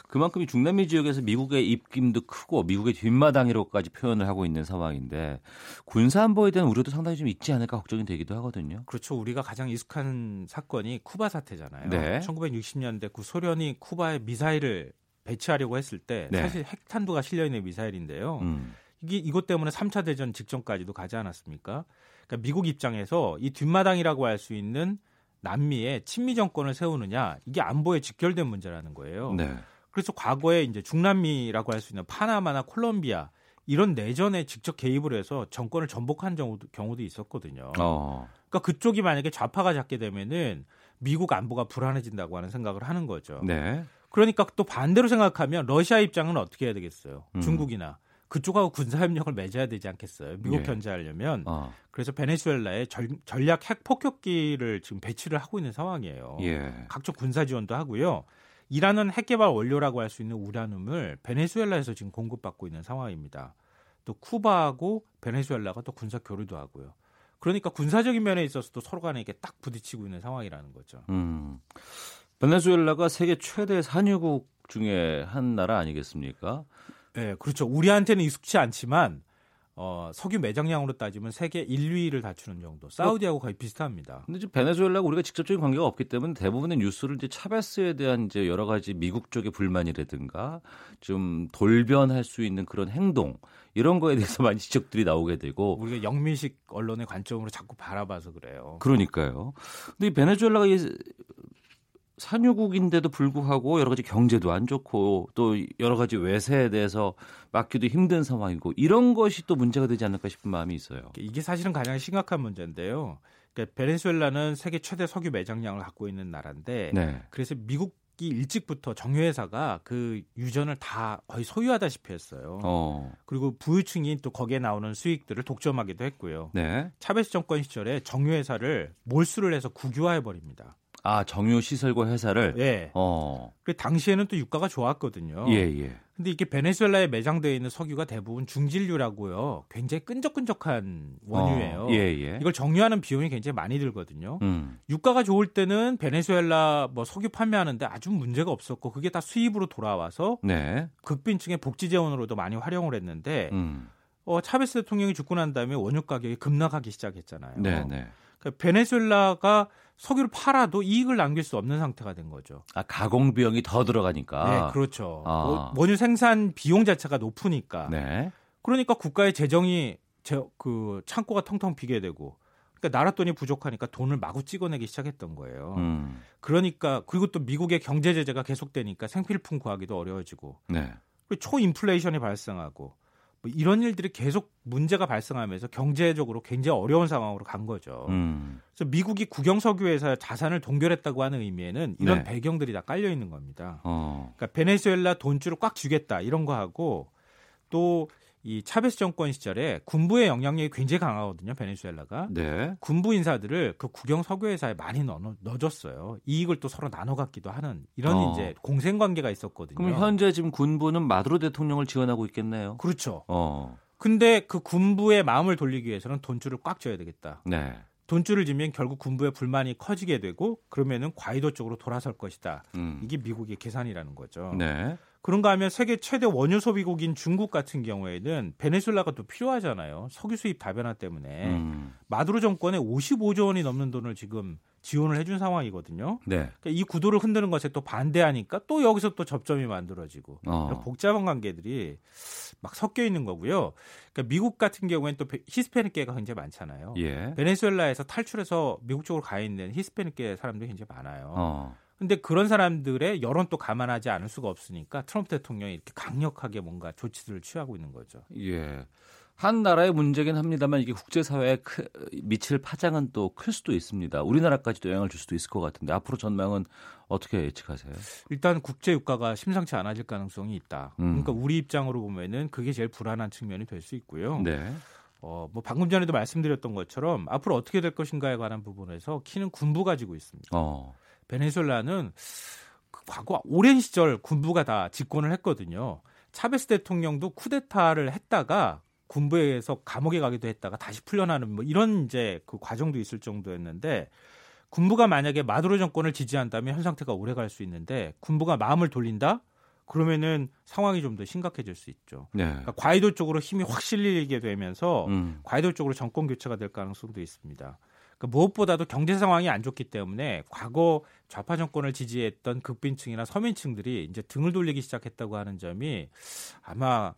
그만큼 이 중남미 지역에서 미국의 입김도 크고 미국의 뒷마당이라고까지 표현을 하고 있는 상황인데 군사 안보에 대한 우려도 상당히 좀 있지 않을까 걱정이 되기도 하거든요. 그렇죠. 우리가 가장 익숙한 사건이 쿠바 사태잖아요. 네. 1960년대 그 소련이 쿠바에 미사일을 배치하려고 했을 때 네. 사실 핵탄두가 실려 있는 미사일인데요. 음. 이게 이것 때문에 3차 대전 직전까지도 가지 않았습니까? 그러니까 미국 입장에서 이 뒷마당이라고 할 수 있는 남미에 친미 정권을 세우느냐 이게 안보에 직결된 문제라는 거예요. 네. 그래서 과거에 이제 중남미라고 할 수 있는 파나마나 콜롬비아 이런 내전에 직접 개입을 해서 정권을 전복한 경우도, 경우도 있었거든요. 어. 그러니까 그쪽이 만약에 좌파가 잡게 되면은 미국 안보가 불안해진다고 하는 생각을 하는 거죠. 네. 그러니까 또 반대로 생각하면 러시아 입장은 어떻게 해야 되겠어요? 음. 중국이나 그쪽하고 군사협력을 맺어야 되지 않겠어요? 미국 예. 견제하려면. 어. 그래서 베네수엘라에 절, 전략 핵 폭격기를 지금 배치를 하고 있는 상황이에요. 예. 각종 군사 지원도 하고요. 이라는 핵 개발 원료라고 할 수 있는 우라늄을 베네수엘라에서 지금 공급받고 있는 상황입니다. 또 쿠바하고 베네수엘라가 또 군사 교류도 하고요. 그러니까 군사적인 면에 있어서도 서로 간에 이게 딱 부딪히고 있는 상황이라는 거죠. 음. 베네수엘라가 세계 최대 산유국 중에 한 나라 아니겠습니까? 네, 그렇죠. 우리한테는 익숙치 않지만 어, 석유 매장량으로 따지면 세계 1위를 다투는 정도. 사우디하고 거의 비슷합니다. 근데 지금 베네수엘라가 우리가 직접적인 관계가 없기 때문에 대부분의 뉴스를 이제 차베스에 대한 이제 여러 가지 미국 쪽의 불만이라든가 좀 돌변할 수 있는 그런 행동 이런 거에 대해서 많이 지적들이 나오게 되고 우리가 영미식 언론의 관점으로 자꾸 바라봐서 그래요. 그러니까요. 근데 이 베네수엘라가 이 산유국인데도 불구하고 여러 가지 경제도 안 좋고 또 여러 가지 외세에 대해서 막기도 힘든 상황이고 이런 것이 또 문제가 되지 않을까 싶은 마음이 있어요. 이게 사실은 가장 심각한 문제인데요. 그러니까 베네수엘라는 세계 최대 석유 매장량을 갖고 있는 나라인데 네. 그래서 미국 이 일찍부터 정유회사가 그 유전을 다 거의 소유하다시피 했어요. 어. 그리고 부유층이 또 거기에 나오는 수익들을 독점하기도 했고요. 네. 차베스 정권 시절에 정유회사를 몰수를 해서 국유화해 버립니다. 아 정유 시설과 회사를. 예. 어. 그 당시에는 또 유가가 좋았거든요. 예 예. 근데 이게 베네수엘라에 매장되어 있는 석유가 대부분 중진류라고요. 굉장히 끈적끈적한 원유예요. 어, 예, 예. 이걸 정유하는 비용이 굉장히 많이 들거든요. 음. 유가가 좋을 때는 베네수엘라 뭐 석유 판매하는데 아주 문제가 없었고 그게 다 수입으로 돌아와서 네. 극빈층의 복지 재원으로도 많이 활용을 했는데 음. 어, 차베스 대통령이 죽고 난 다음에 원유 가격이 급락하기 시작했잖아요. 네, 네. 그러니까 베네수엘라가 석유를 팔아도 이익을 남길 수 없는 상태가 된 거죠. 아 가공 비용이 더 들어가니까. 네, 그렇죠. 아. 원- 원유 생산 비용 자체가 높으니까. 네. 그러니까 국가의 재정이 제, 그 창고가 텅텅 비게 되고 그러니까 나라 돈이 부족하니까 돈을 마구 찍어내기 시작했던 거예요. 음. 그러니까 그리고 또 미국의 경제 제재가 계속되니까 생필품 구하기도 어려워지고 네. 그리고 초인플레이션이 발생하고 뭐 이런 일들이 계속 문제가 발생하면서 경제적으로 굉장히 어려운 상황으로 간 거죠. 음. 그래서 미국이 국영석유회사 자산을 동결했다고 하는 의미에는 이런 네. 배경들이 다 깔려 있는 겁니다. 어. 그러니까 베네수엘라 돈줄을 꽉 쥐겠다 이런 거 하고 또 이 차베스 정권 시절에 군부의 영향력이 굉장히 강하거든요. 베네수엘라가. 네. 군부 인사들을 그 국영 석유 회사에 많이 넣어 넣어줬어요. 이익을 또 서로 나눠 갖기도 하는 이런 어. 이제 공생 관계가 있었거든요. 그럼 현재 지금 군부는 마두로 대통령을 지원하고 있겠네요. 그렇죠. 어. 근데 그 군부의 마음을 돌리기 위해서는 돈줄을 꽉 쥐어야 되겠다. 네. 돈줄을 지면 결국 군부의 불만이 커지게 되고 그러면은 과이도 쪽으로 돌아설 것이다. 음. 이게 미국의 계산이라는 거죠. 네. 그런가 하면 세계 최대 원유 소비국인 중국 같은 경우에는 베네수엘라가 또 필요하잖아요. 석유 수입 다변화 때문에 음. 마두로 정권에 55조 원이 넘는 돈을 지금 지원을 해준 상황이거든요. 네. 그러니까 이 구도를 흔드는 것에 또 반대하니까 또 여기서 또 접점이 만들어지고 어. 복잡한 관계들이 막 섞여 있는 거고요. 그러니까 미국 같은 경우에는 또 히스패닉계가 굉장히 많잖아요. 예. 베네수엘라에서 탈출해서 미국 쪽으로 가 있는 히스패닉계 사람들이 굉장히 많아요. 어. 근데 그런 사람들의 여론 또 감안하지 않을 수가 없으니까 트럼프 대통령이 이렇게 강력하게 뭔가 조치들을 취하고 있는 거죠. 예. 한 나라의 문제긴 합니다만 이게 국제사회에 크, 미칠 파장은 또 클 수도 있습니다. 우리나라까지도 영향을 줄 수도 있을 것 같은데 앞으로 전망은 어떻게 예측하세요? 일단 국제 유가가 심상치 않아질 가능성이 있다. 음. 그러니까 우리 입장으로 보면은 그게 제일 불안한 측면이 될 수 있고요. 네. 어, 뭐 방금 전에도 말씀드렸던 것처럼 앞으로 어떻게 될 것인가에 관한 부분에서 키는 군부 가 지고 있습니다. 어. 베네수엘라는 그 과거 오랜 시절 군부가 다 집권을 했거든요. 차베스 대통령도 쿠데타를 했다가 군부에 의해서 감옥에 가기도 했다가 다시 풀려나는 뭐 이런 이제 그 과정도 있을 정도였는데 군부가 만약에 마두로 정권을 지지한다면 현 상태가 오래 갈 수 있는데 군부가 마음을 돌린다? 그러면은 상황이 좀 더 심각해질 수 있죠. 네. 그러니까 과이도 쪽으로 힘이 확 실리게 되면서 음. 과이도 쪽으로 정권 교체가 될 가능성도 있습니다. 그러니까 무엇보다도 경제 상황이 안 좋기 때문에 과거 좌파 정권을 지지했던 극빈층이나 서민층들이 이제 등을 돌리기 시작했다고 하는 점이 아마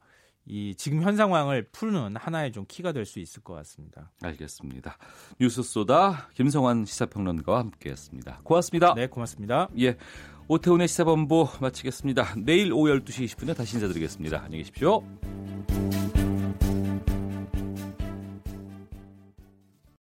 이 지금 현 상황을 푸는 하나의 좀 키가 될 수 있을 것 같습니다. 알겠습니다. 뉴스 쏘다 김성환 시사평론가와 함께했습니다. 고맙습니다. 네, 고맙습니다. 예. 오태훈의 시사본부 마치겠습니다. 내일 오후 12시 20분에 다시 인사드리겠습니다. 안녕히 계십시오.